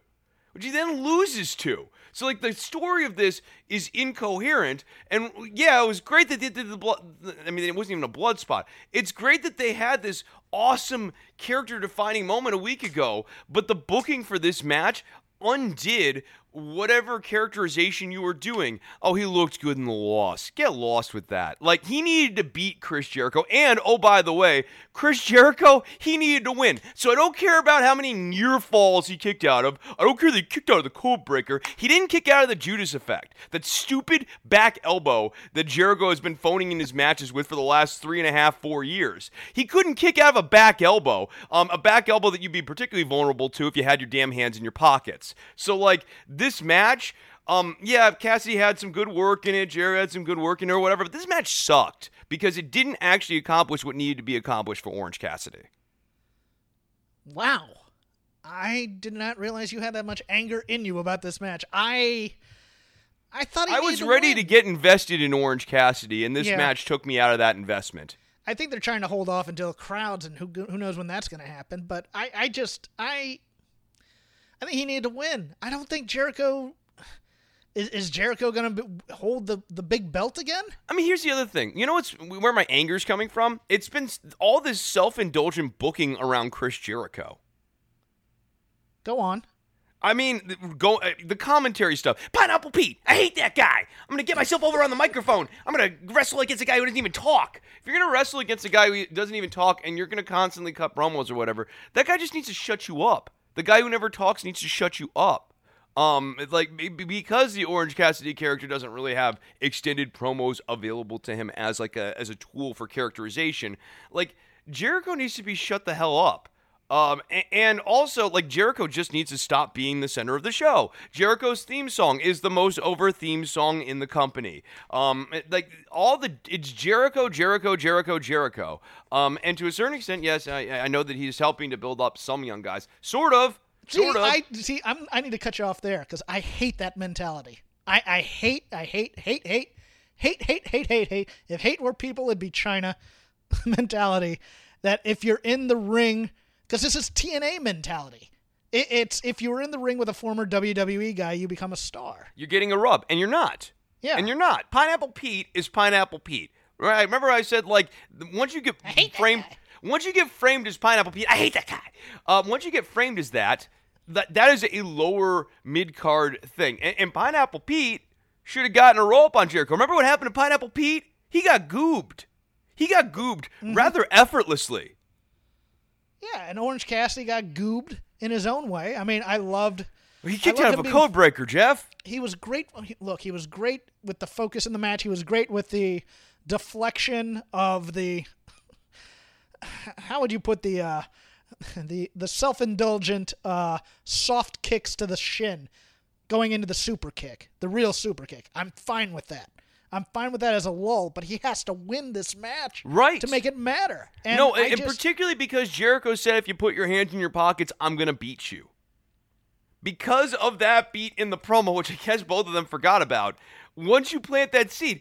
Which he then loses to. So like the story of this is incoherent, and yeah, it was great that they did the blood. I mean, it wasn't even a blood spot. It's great that they had this awesome character-defining moment a week ago, but the booking for this match undid whatever characterization you were doing. Oh, he looked good in the loss. Get lost with that. Like, he needed to beat Chris Jericho. And, oh, by the way, Chris Jericho, he needed to win. So I don't care about how many near falls he kicked out of. I don't care that he kicked out of the code breaker. He didn't kick out of the Judas effect. That stupid back elbow that Jericho has been phoning in his matches with for the last three and a half, four years. He couldn't kick out of a back elbow. Um, a back elbow that you'd be particularly vulnerable to if you had your damn hands in your pockets. So, like, this match, um, yeah, Cassidy had some good work in it, Jared had some good work in it, or whatever, but this match sucked because it didn't actually accomplish what needed to be accomplished for Orange Cassidy. Wow. I did not realize you had that much anger in you about this match. I I thought I was to ready win. to get invested in Orange Cassidy, and this Yeah. match took me out of that investment. I think they're trying to hold off until crowds, and who who knows when that's going to happen. But I, I just I I think he needed to win. I don't think Jericho is, is Jericho going to hold the the big belt again. I mean, here's the other thing. You know what's where my anger's coming from? It's been all this self-indulgent booking around Chris Jericho. Go on. I mean, the- go uh, the commentary stuff. Pineapple Pete, I hate that guy. I'm gonna get myself over on the microphone. I'm gonna wrestle against a guy who doesn't even talk. If you're gonna wrestle against a guy who doesn't even talk, and you're gonna constantly cut promos or whatever, that guy just needs to shut you up. The guy who never talks needs to shut you up. Um, it's like be- because the Orange Cassidy character doesn't really have extended promos available to him as like a as a tool for characterization. Like Jericho needs to be shut the hell up. Um, and also, like, Jericho just needs to stop being the center of the show. Jericho's theme song is the most over theme song in the company. Um, like, all the, it's Jericho, Jericho, Jericho, Jericho. Um, and to a certain extent, yes, I, I know that he's helping to build up some young guys. Sort of. See, Sort of. I see. I'm, I need to cut you off there because I hate that mentality. I, I hate, I hate, hate, hate, hate, hate, hate, hate, hate. If hate were people, it'd be China mentality. That if you're in the ring, because this is TNA mentality. It, it's if you were in the ring with a former WWE guy, you become a star. you're getting a rub, and you're not. Yeah. And you're not. Pineapple Pete is Pineapple Pete. Right? Remember I said like once you get that framed guy. Once you get framed as Pineapple Pete, I hate that guy. Um, once you get framed as that, that that is a lower mid card thing. And, and Pineapple Pete should have gotten a roll up on Jericho. Remember what happened to Pineapple Pete? He got goobed. He got goobed Mm-hmm. rather effortlessly. Yeah, and Orange Cassidy got goobed in his own way. I mean, I loved. He kicked out of a being- code breaker, Jeff. he was great. Look, he was great with the focus in the match. He was great with the deflection of the. How would you put the uh, the the self indulgent uh, soft kicks to the shin, going into the super kick, the real super kick? I'm fine with that. I'm fine with that as a lull, but he has to win this match Right. to make it matter. And no, and just- particularly because Jericho said if you put your hands in your pockets, I'm going to beat you. Because of that beat in the promo, which I guess both of them forgot about, once you plant that seed,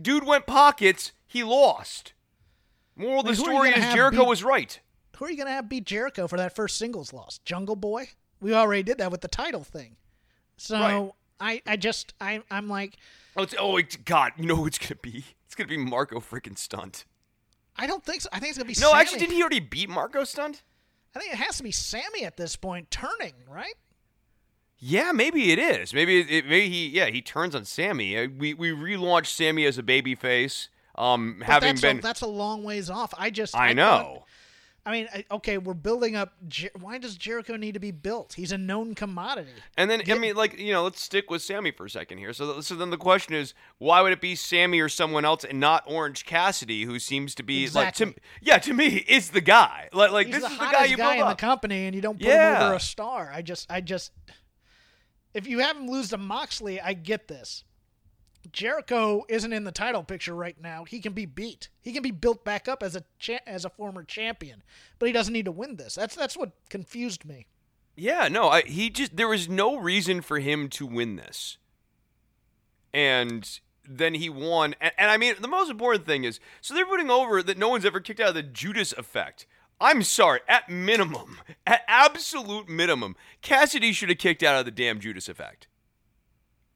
dude went pockets, he lost. Moral of the Like, who are you story is Jericho beat- was right. who are you going to have beat Jericho for that first singles loss? Jungle Boy? We already did that with the title thing. So Right. I, I just I I'm like Oh, it's, oh it's, God, you know who it's going to be? It's going to be Marko freaking Stunt. I don't think so. I think it's gonna be No, Sammy. actually, didn't he already beat Marko Stunt? I think it has to be Sammy at this point, turning right. Yeah, maybe it is. Maybe it, maybe he yeah he turns on Sammy. Uh, We we relaunched Sammy as a baby face. Um, But having that's been a, that's a long ways off. I just I thought- know. I mean, okay, we're building up. Jer- Why does Jericho need to be built? He's a known commodity. And then I mean, like you know, let's stick with Sammy for a second here. So, so then the question is, why would it be Sammy or someone else, and not Orange Cassidy, who seems to be Exactly. like, to, yeah, to me, is the guy. Like, like He's this the is the guy you guy build in the company, and you don't put Yeah. him over a star. I just, I just, if you have him lose to Moxley, I get this. Jericho isn't in the title picture right now. He can be beat. He can be built back up as a cha- as a former champion, but he doesn't need to win this. That's that's what confused me. Yeah, no, I, he just there was no reason for him to win this, and then he won. And, and I mean, the most important thing is, so they're putting over that no one's ever kicked out of the Judas effect. I'm sorry, at minimum, at absolute minimum, Cassidy should have kicked out of the damn Judas effect.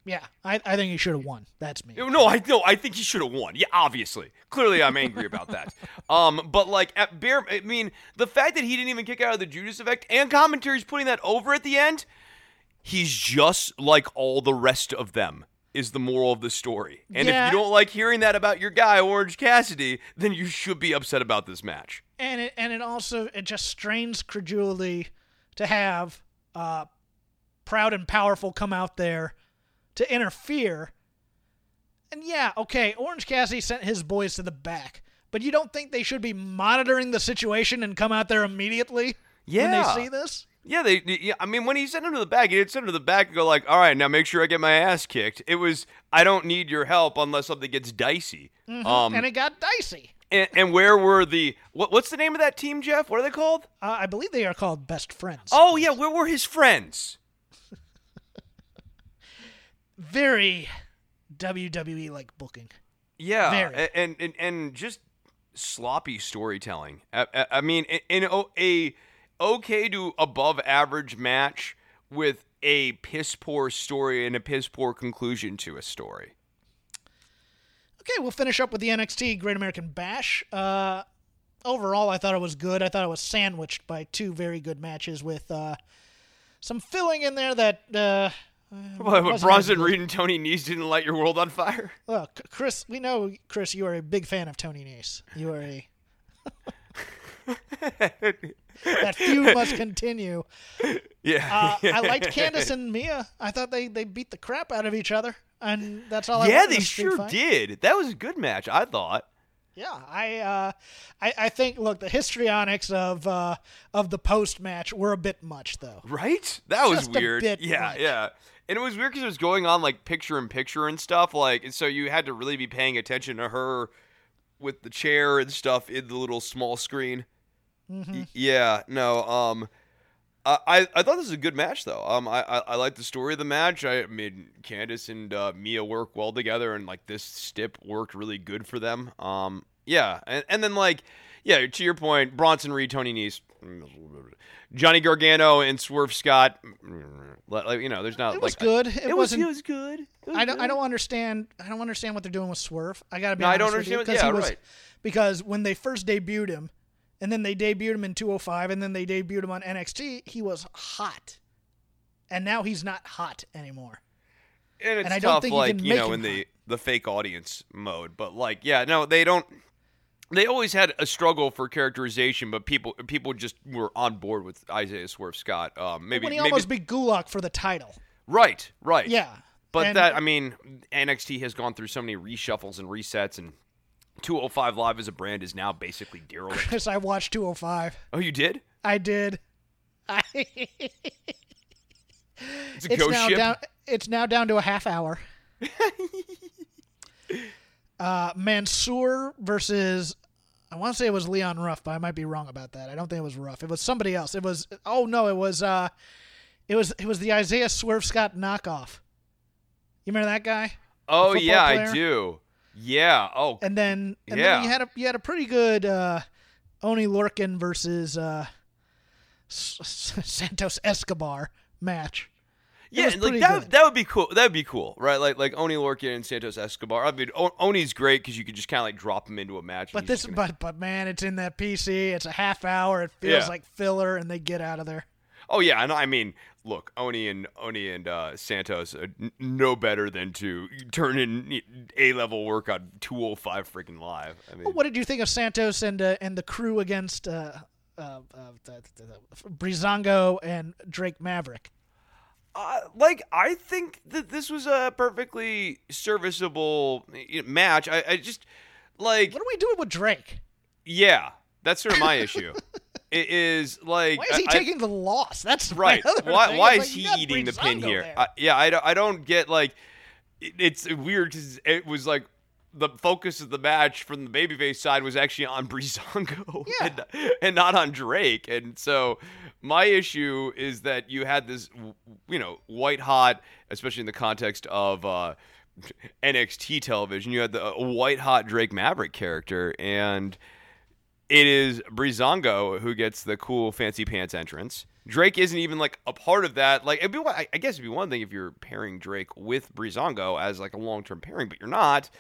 Yeah, I, I think he should have won. That's me. No, I no, I think he should have won. Yeah, obviously. Clearly, I'm angry about that. Um, but like at bare, I mean, the fact that he didn't even kick out of the Judas effect and commentary's putting that over at the end, he's just like all the rest of them. Is the moral of the story. And Yeah. if you don't like hearing that about your guy Orange Cassidy, then you should be upset about this match. and it and it also it just strains credulity to have uh, proud and powerful come out there to interfere. And yeah, okay, Orange Cassidy sent his boys to the back, but you don't think they should be monitoring the situation and come out there immediately when Yeah. they see this? Yeah, they. Yeah, I mean, when he sent him to the back, he didn't send him to the back and go like, "All right, now make sure I get my ass kicked." It was, "I don't need your help unless something gets dicey." Um, and it got dicey. and, and where were the what, what's the name of that team, Jeff? What are they called? Uh, I believe they are called best friends. Oh yeah, where were his friends? Very WWE like booking. Yeah, Very. and and and just sloppy storytelling. I, I, I mean, in, in a, a okay to above average match with a piss poor story and a piss poor conclusion to a story. Okay, we'll finish up with the NXT Great American Bash. Uh, overall, I thought it was good. I thought it was sandwiched by two very good matches with uh, some filling in there that. Uh, What, what, Bronson. Reed and Tony Nese didn't light your world on fire? Look, Chris, we know, Chris, you are a big fan of Tony Nese. You are a. that feud must continue. Yeah. Uh, I liked Candice and Mia. I thought they, they beat the crap out of each other, and that's all I yeah, they sure fight. did. That was a good match, I thought. Yeah, I, uh, I I think look the histrionics of uh, of the post match were a bit much though. Right? That was Just weird. yeah, much. yeah. And it was weird because it was going on like picture in picture and stuff. Like, and so you had to really be paying attention to her with the chair and stuff in the little small screen. Mm-hmm. Y- yeah, no. Um, I, I I thought this was a good match though. Um, I I, I like the story of the match. I mean, Candice and uh, Mia work well together, and like this stip worked really good for them. Um, yeah, and and then like, yeah, to your point, Bronson Reed, Tony Nese, Johnny Gargano, and Swerve Scott. Like you know, there's not It was like good. It, It was, wasn't. it was good. It was I don't. I don't understand. I don't understand what they're doing with Swerve. I gotta be. No, I don't with you, understand what- 'cause yeah, was, right. Because when they first debuted him, and then they debuted him in 205, and then they debuted him on NXT, he was hot, and now he's not hot anymore. and it's and I don't tough, think you like can you make know, him in the the fake audience mode. But like, yeah, no, they don't. They always had a struggle for characterization, but people people just were on board with Isaiah Swerve Scott. Um, maybe when he maybe almost beat Gulak for the title. right, right, Yeah. But And- that I mean, NXT has gone through so many reshuffles and resets, and 205 Live as a brand is now basically derelict. Chris, I watched 205. oh, you did? I did. I, It's a it's ghost now ship. down. It's now down to a half hour. uh, Mansoor versus. I want to say it was Leon Ruff, but I might be wrong about that. I don't think it was Ruff. It was somebody else. It was. Oh no! It was. Uh, it was. It was the Isaiah Swerve Scott knockoff. You remember that guy? oh yeah, I do. Yeah. Oh, And then, and Yeah. then you had a you had a pretty good uh, Oney Lorcan versus uh, S- Santos Escobar match. Yeah, like that. good. That would be cool. That would be cool, right? Like like Oney Lorcan and Santos Escobar. I mean, o- Oney's great because you could just kind of like drop him into a match. But this, gonna- but but man, it's in that PC. It's a half hour. It feels Yeah. like filler, and they get out of there. oh yeah, and I mean, look, Oney and Oney and uh, Santos are n- no better than to turn in a level work on 205 freaking live. I mean, What did you think of Santos and uh, and the crew against uh, uh, uh, the, the, the, Breezango and Drake Maverick. Uh, like I think that this was a perfectly serviceable match. I, I just like What are we doing with Drake? yeah, that's sort of my issue. It is like Why is he I- I- taking the loss? That's right. Why why is like, he eating the pin here? I, yeah, I don't, I don't get like it- it's weird because it was like the focus of the match from the babyface side was actually on Breezango Yeah. and, and not on Drake. And so my issue is that you had this, you know, white hot, especially in the context of uh, NXT television, you had the white hot Drake Maverick character and it is Breezango who gets the cool fancy pants entrance. Drake isn't even like a part of that. Like, it'd be, I guess it'd be one thing if you're pairing Drake with Breezango as like a long term pairing, but you're not.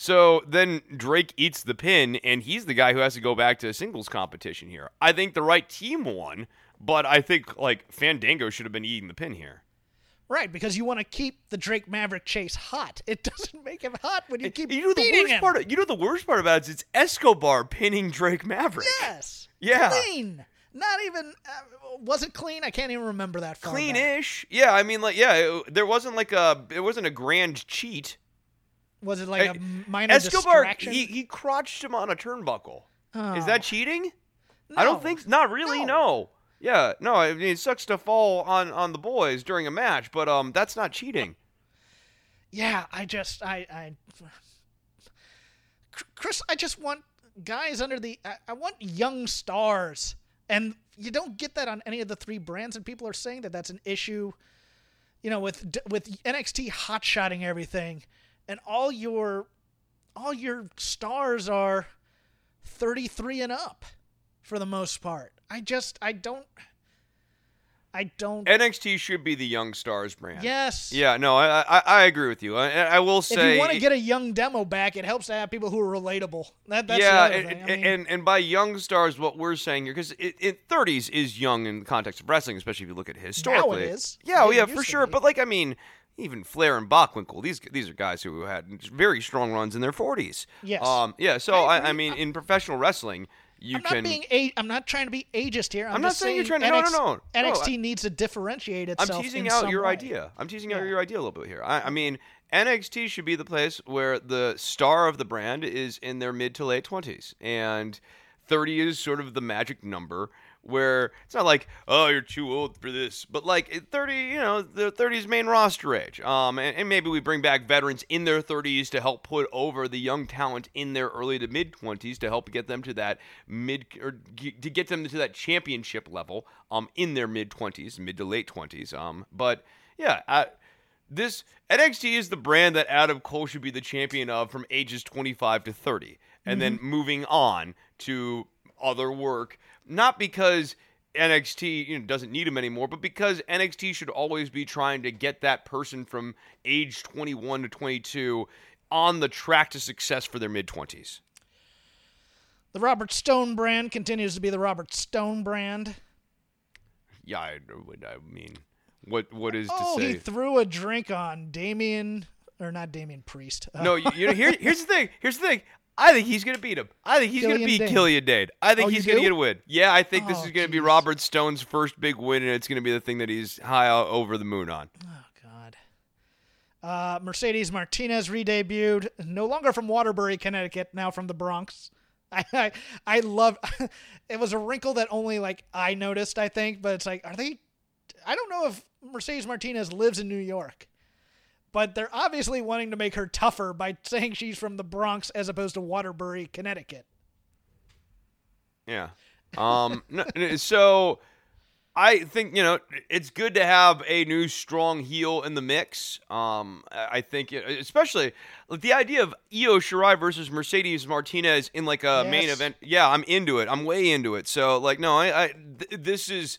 So then Drake eats the pin, and he's the guy who has to go back to singles competition here. I think the right team won, but I think like Fandango should have been eating the pin here. Right, because you want to keep the Drake Maverick chase hot. It doesn't make him hot when you keep you know the worst him. part. Of, you know the worst part about it is it's Escobar pinning Drake Maverick. yes. Yeah. Clean. Not even. Uh, was it clean? I can't even remember that far clean-ish. Yeah, I mean, like, yeah, it, there wasn't like a, it wasn't a grand cheat. Was it like a minor Escobar, distraction? he he crotched him on a turnbuckle. Oh. Is that cheating? I don't think, not really. No. No. Yeah, no. I mean, it sucks to fall on on the boys during a match, but um, that's not cheating. Yeah, I just I I Chris, I just want guys under the I, I want young stars, and you don't get that on any of the three brands, and people are saying that that's an issue. You know, with with NXT hotshotting everything, and all your all your stars are thirty three and up, for the most part. I just I don't I don't. NXT should be the young stars brand. yes. Yeah, no, I I, I agree with you. I, I will say. If you want to get a young demo back, it helps to have people who are relatable. That, that's yeah, and. I mean, and and by young stars, what we're saying here, because it, it, 30s is young in the context of wrestling, especially if you look at it historically. is. Yeah, It yeah, for sure. be. But like, I mean, even Flair and Bockwinkel, these these are guys who had very strong runs in their 40s. Yes. Um. Yeah. So I I, mean, in professional wrestling, you I'm not being a. I'm not trying to be ageist here. I'm, I'm not saying you're trying to- no, NXT, no, no. No, NXT I- needs to differentiate itself. I'm teasing in out your way. idea. I'm teasing out your idea a little bit here. I, I mean, NXT should be the place where the star of the brand is in their mid to late 20s, and 30 is sort of the magic number. Where it's not like, oh, you're too old for this, but like 30, you know, the 30s main roster age. Um, and, and maybe we bring back veterans in their 30s to help put over the young talent in their early to mid 20s to help get them to that mid or to get them to that championship level. Um, in their mid 20s, mid to late 20s. Um, but yeah, I, this NXT is the brand that Adam Cole should be the champion of from ages 25 to 30, and then moving on to other work. Not because NXT you know, doesn't need him anymore, but because NXT should always be trying to get that person from age 21 to 22 on the track to success for their mid 20s. The Robert Stone brand continues to be the Robert Stone brand. Yeah, I, I mean, what what is Oh, to say? Oh, he threw a drink on Damian, or not Damian Priest. Uh, No, you, you know, here, here's the thing. Here's the thing. I think he's gonna beat him. I think he's gonna Killian beat Dain. Killian Dain. I think Oh, he's gonna get a win. Yeah, I think this Oh, is gonna be. Robert Stone's first big win, and it's gonna be the thing that he's high over the moon on. Oh God. Uh, Mercedes Martinez re-debuted, no longer from Waterbury, Connecticut, now from the Bronx. I I, I love. it was a wrinkle that only like I noticed, I think, but it's like, are they? I don't know if Mercedes Martinez lives in New York, but they're obviously wanting to make her tougher by saying she's from the Bronx as opposed to Waterbury, Connecticut. Yeah. Um. so I think you know it's good to have a new strong heel in the mix. Um. I think it, especially the idea of Io Shirai versus Mercedes Martinez in like a main event. Yeah, I'm into it. I'm way into it. So like, no, I. I th- this is.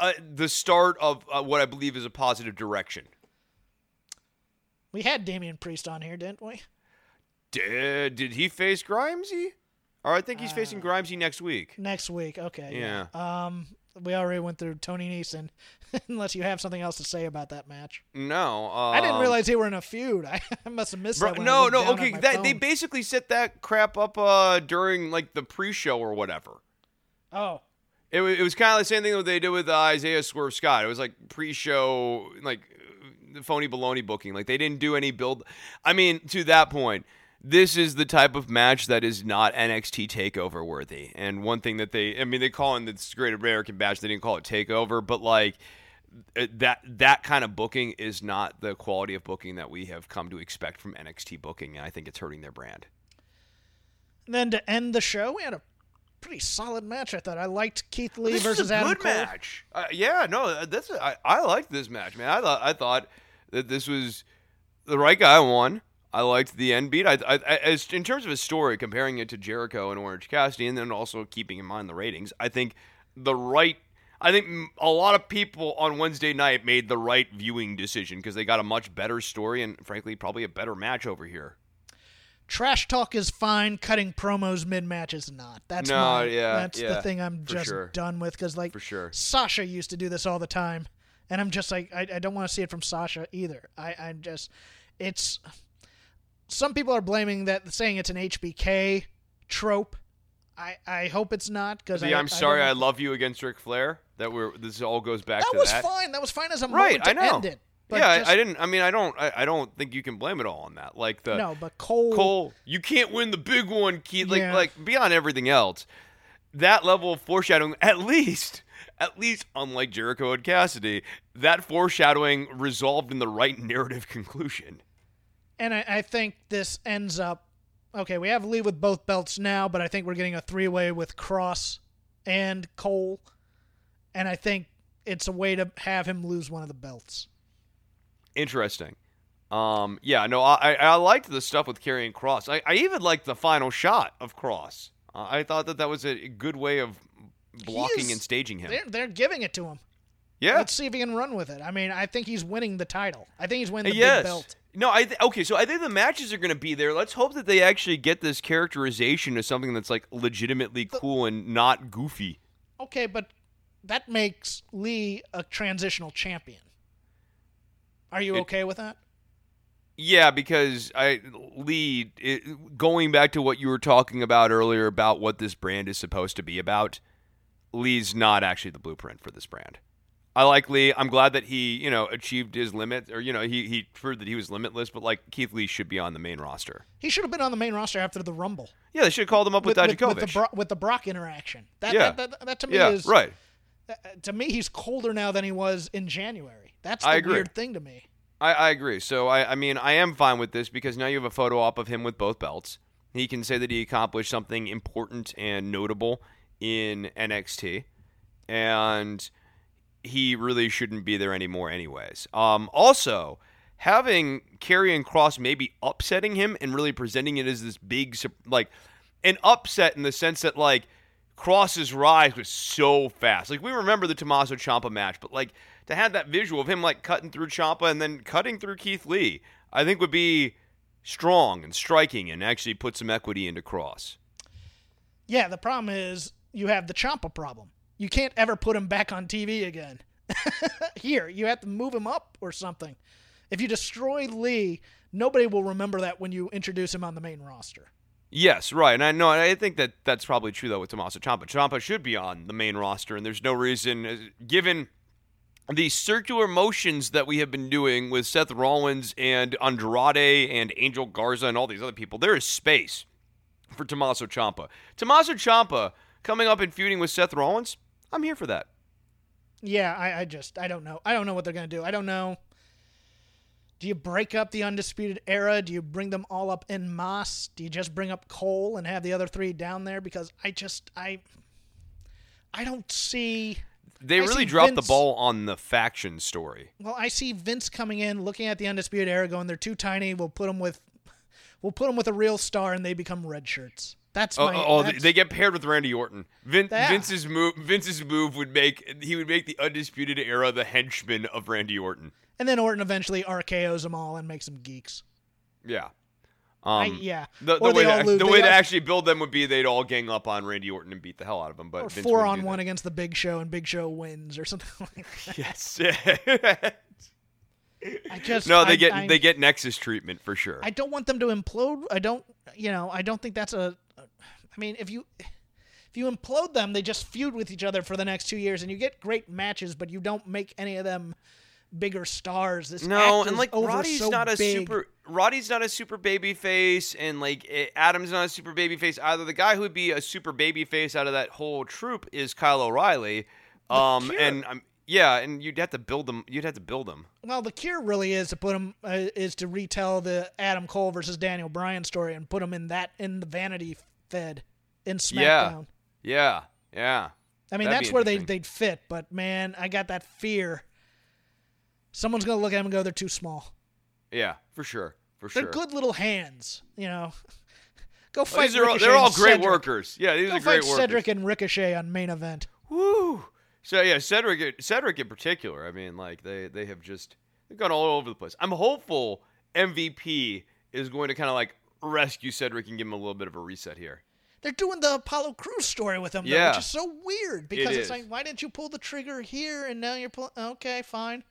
Uh, the start of uh, what I believe is a positive direction. We had Damian Priest on here, didn't we? Did, did he face Grimesy? Or I think he's Uh, facing Grimesy next week. Next week, okay. Yeah. Um, we already went through Tony Neeson. Unless you have something else to say about that match. No, I didn't um, realize they were in a feud. I, I must have missed Bro, that. No, no, okay. That they basically set that crap up uh during like the pre-show or whatever. Oh, It, it was kind of the same thing that they did with uh, Isaiah Swerve Scott. It was like pre-show, like uh, phony baloney booking. Like they didn't do any build. I mean, to that point, this is the type of match that is not NXT Takeover worthy. And one thing that they, I mean, they call it this Great American Bash. They didn't call it Takeover, but like uh, that that kind of booking is not the quality of booking that we have come to expect from NXT booking. And I think it's hurting their brand. And then to end the show, we had a pretty solid match. I thought I liked Keith Lee This versus is a Adam good Cole. match. Uh, yeah, no, that's I, I liked this match, man. I thought I thought that this was the right guy won. I liked the end beat. I, I, I as in terms of a story, comparing it to Jericho and Orange Cassidy, and then also keeping in mind the ratings. I think the right. I think a lot of people on Wednesday night made the right viewing decision because they got a much better story and, frankly, probably a better match over here. Trash talk is fine. Cutting promos mid match is not. That's No, my, yeah, that's yeah, the thing I'm just sure. done with because like For sure. Sasha used to do this all the time, and I'm just like I, I don't want to see it from Sasha either. I I'm just it's some people are blaming that saying it's an HBK trope. I I hope it's not because I, I'm sorry, I, don't- love you against Ric Flair. That we're this all goes back that to was that. fine. That was fine as a Right, moment to I know. end it. But yeah, just- I, I didn't. I mean, I don't. I, I don't think you can blame it all on that. Like the no, but Cole, Cole, you can't win the big one, Keith. Like, Yeah. like beyond everything else, that level of foreshadowing, at least, at least, unlike Jericho and Cassidy, that foreshadowing resolved in the right narrative conclusion. And I, I think this ends up okay. We have Lee with both belts now, but I think we're getting a three way with Cross and Cole, and I think it's a way to have him lose one of the belts. Interesting. Um, yeah, no, I, I I liked the stuff with Karrion Cross. I, I even liked the final shot of Cross. Uh, I thought that that was a good way of blocking He's- and staging him. They're they're giving it to him. Yeah, Let's see if he can run with it. I mean, I think he's winning the title. I think he's winning the yes. big belt. No, I th- okay. So I think the matches are going to be there. Let's hope that they actually get this characterization as something that's like legitimately cool and not goofy. Okay, but that makes Lee a transitional champion. Are you It- okay with that? Yeah, because I Lee it, going back to what you were talking about earlier about what this brand is supposed to be about. Lee's not actually the blueprint for this brand. I like Lee. I'm glad that he, you know, achieved his limit, or you know, he he proved that he was limitless. But like Keith Lee should be on the main roster. He should have been on the main roster after the Rumble Yeah, they should have called him up with, with, Dijakovic. with the Bro- with the Brock interaction. That, Yeah. that, that, that to me yeah, is right. uh, to me he's colder now than he was in January. That's the I agree. weird thing to me. I, I agree. So I, I mean, I am fine with this because now you have a photo op of him with both belts. He can say that he accomplished something important and notable in NXT, and he really shouldn't be there anymore, anyways. Um, also, having Karrion Cross maybe upsetting him and really presenting it as this big, like, an upset in the sense that like Cross's rise was so fast. Like we remember the Tommaso Ciampa match, but like to have that visual of him like cutting through Ciampa and then cutting through Keith Lee, I think would be strong and striking and actually put some equity into Cross. Yeah, the problem is you have the Ciampa problem. You can't ever put him back on TV again. Here, you have to move him up or something. If you destroy Lee, nobody will remember that when you introduce him on the main roster. Yes, right. And I know I think that that's probably true though with Tommaso Ciampa. Ciampa should be on the main roster and there's no reason uh, given the circular motions that we have been doing with Seth Rollins and Andrade and Angel Garza and all these other people, there is space for Tommaso Ciampa. Tommaso Ciampa coming up and feuding with Seth Rollins, I'm here for that. Yeah, I, I just I don't know. I don't know what they're gonna do. I don't know. Do you break up the undisputed era? Do you bring them all up in mass? Do you just bring up Cole and have the other three down there? Because I just I I don't see They I really see dropped the ball on the faction story. Well, I see Vince coming in, looking at the undisputed era, going, "They're too tiny. We'll put them with, we'll put them with a real star, and they become red shirts." That's Oh, my. oh, that's- they get paired with Randy Orton. Vin, Yeah. Vince's move. Vince's move would make he would make the undisputed era the henchman of Randy Orton. and then Orton eventually RKO's them all and makes them geeks. Yeah. I, Um, yeah, The, the way, to, lose. the way to actually build them would be they'd all gang up on Randy Orton and beat the hell out of him. But Vince four on one that. against the Big Show, and Big Show wins or something like that. Yes. I just no, they I- get I, they get Nexus treatment for sure. I don't want them to implode. I don't, you know, I don't think that's a. I mean, if you if you implode them, they just feud with each other for the next two years, and you get great matches, but you don't make any of them bigger stars. This No, and like Roddy's so not a big. super. Roddy's not a super baby face, and like eh, Adam's not a super baby face either. The guy who would be a super baby face out of that whole troop is Kyle O'Reilly. Um, and um, yeah, and you'd have to build them. You'd have to build them. Well, the cure really is to put them uh, is to retell the Adam Cole versus Daniel Bryan story and put him in that in the Vanity Fed in SmackDown. Yeah, yeah. yeah. I mean, That'd that's where they they'd fit. But man, I got that fear. Someone's gonna look at him and go, "They're too small." Yeah, for sure, for sure. They're good little hands, you know. Go oh, Well, fight. these are all, they're all great Cedric. workers. Yeah, these Go are great fight workers. Cedric and Ricochet on main event. Woo! So yeah, Cedric, Cedric in particular. I mean, like they they have just they've gone all over the place. I'm hopeful MVP is going to kind of like rescue Cedric and give him a little bit of a reset here. They're doing the Apollo Crews story with him, though, Yeah. which is so weird because It it's like, why didn't you pull the trigger here and now you're pulling? Okay, fine.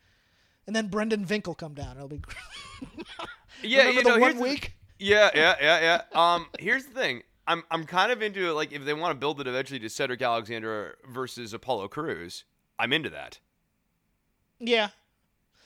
And then Brendan Vink will come down. It'll be Yeah, Remember you the know, one here's the- week? yeah, yeah, yeah, yeah. Um, here's the thing. I'm I'm kind of into it. Like if they want to build it eventually to Cedric Alexander versus Apollo Crews, I'm into that. yeah.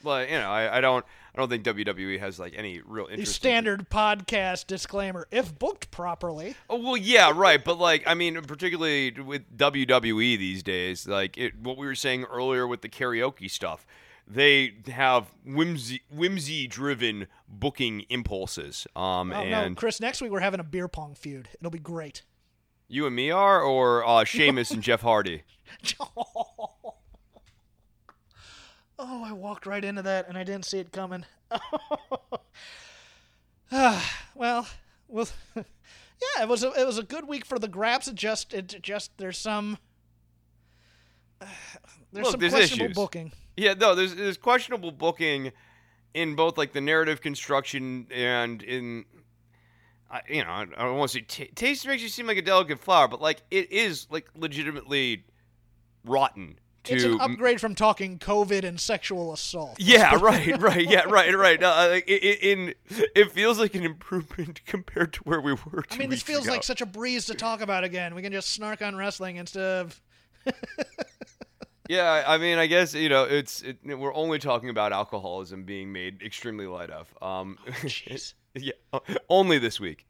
But you know, I, I don't I don't think WWE has like any real interest. in- standard podcast disclaimer: if booked properly, Oh, well, yeah, right. But like, I mean, particularly with WWE these days, like it, what we were saying earlier with the karaoke stuff, they have whimsy whimsy driven booking impulses. Um, oh no, and Chris. Next week we're having a beer pong feud. It'll be great. you and me are, or uh, Sheamus and Jeff Hardy. Oh, I walked right into that and I didn't see it coming. Ah, well, well, yeah, it was a, it was a good week for the Graps. It just it just there's some there's Look, some there's questionable issues. booking. Yeah, no, there's there's questionable booking in both like the narrative construction and in I, you know I, I don't want to say t- taste makes you seem like a delicate flower, but like it is like legitimately rotten. To It's an upgrade from talking COVID and sexual assault. yeah, right, right, yeah, right, right. Uh, it, in it feels like an improvement compared to where we were. I mean, this feels ago. like such a breeze to talk about again. We can just snark on wrestling instead of Yeah, I mean, I guess you know, it's it, we're only talking about alcoholism being made extremely light of. Um, jeez. yeah, only this week.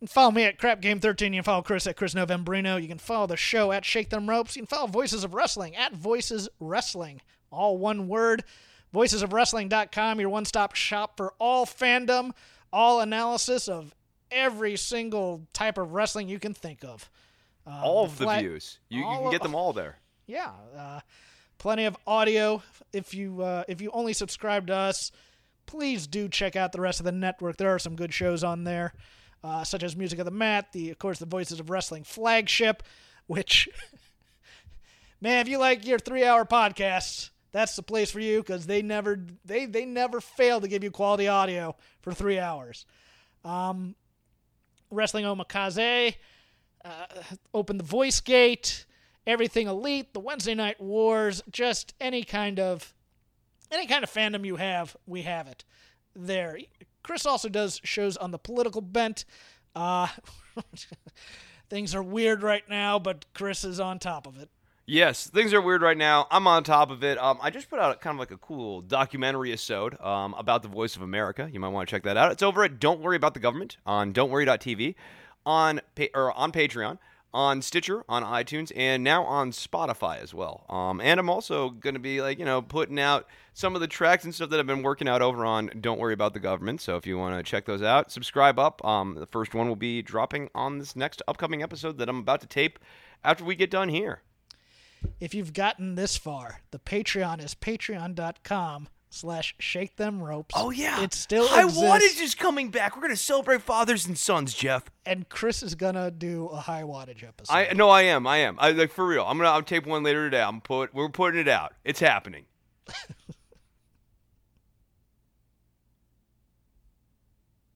You can follow me at Crap Game 13. You can follow Chris at Chris Novembrino. You can follow the show at Shake Them Ropes. You can follow Voices of Wrestling at Voices Wrestling. All one word. VoicesOfWrestling.com, your one stop shop for all fandom, all analysis of every single type of wrestling you can think of. Uh, all of the flat- views, you, you can of- get them all there. yeah, uh, plenty of audio. If you uh, if you only subscribe to us, please do check out the rest of the network. There are some good shows on there, uh, such as Music of the Mat, the of course the Voices of Wrestling flagship, which man, if you like your three hour podcasts, that's the place for you because they never they they never fail to give you quality audio for three hours. Um, Wrestling Omakase, uh, Open the Voice Gate, Everything Elite, the Wednesday Night Wars, just any kind of any kind of fandom you have, we have it there. Chris also does shows on the political bent. Uh, things are weird right now, but Chris is on top of it. Yes, things are weird right now. I'm on top of it. Um, I just put out kind of like a cool documentary episode um, about the Voice of America. You might want to check that out. It's over at Don't Worry About the Government on Don'tWorry.tv, on pa- or on Patreon, on Stitcher, on iTunes, and now on Spotify as well. Um, and I'm also going to be like you know putting out some of the tracks and stuff that I've been working out over on Don't Worry About the Government. So if you want to check those out, subscribe up. Um, the first one will be dropping on this next upcoming episode that I'm about to tape after we get done here. If you've gotten this far, the Patreon is patreon.com slash shake them ropes. Oh yeah, It still High exists. wattage is coming back. We're gonna celebrate fathers and sons, Jeff. and Chris is gonna do a high wattage episode. I no, I am, I am. I like for real. I'm gonna. I'll tape one later today. I'm put. We're putting it out. It's happening.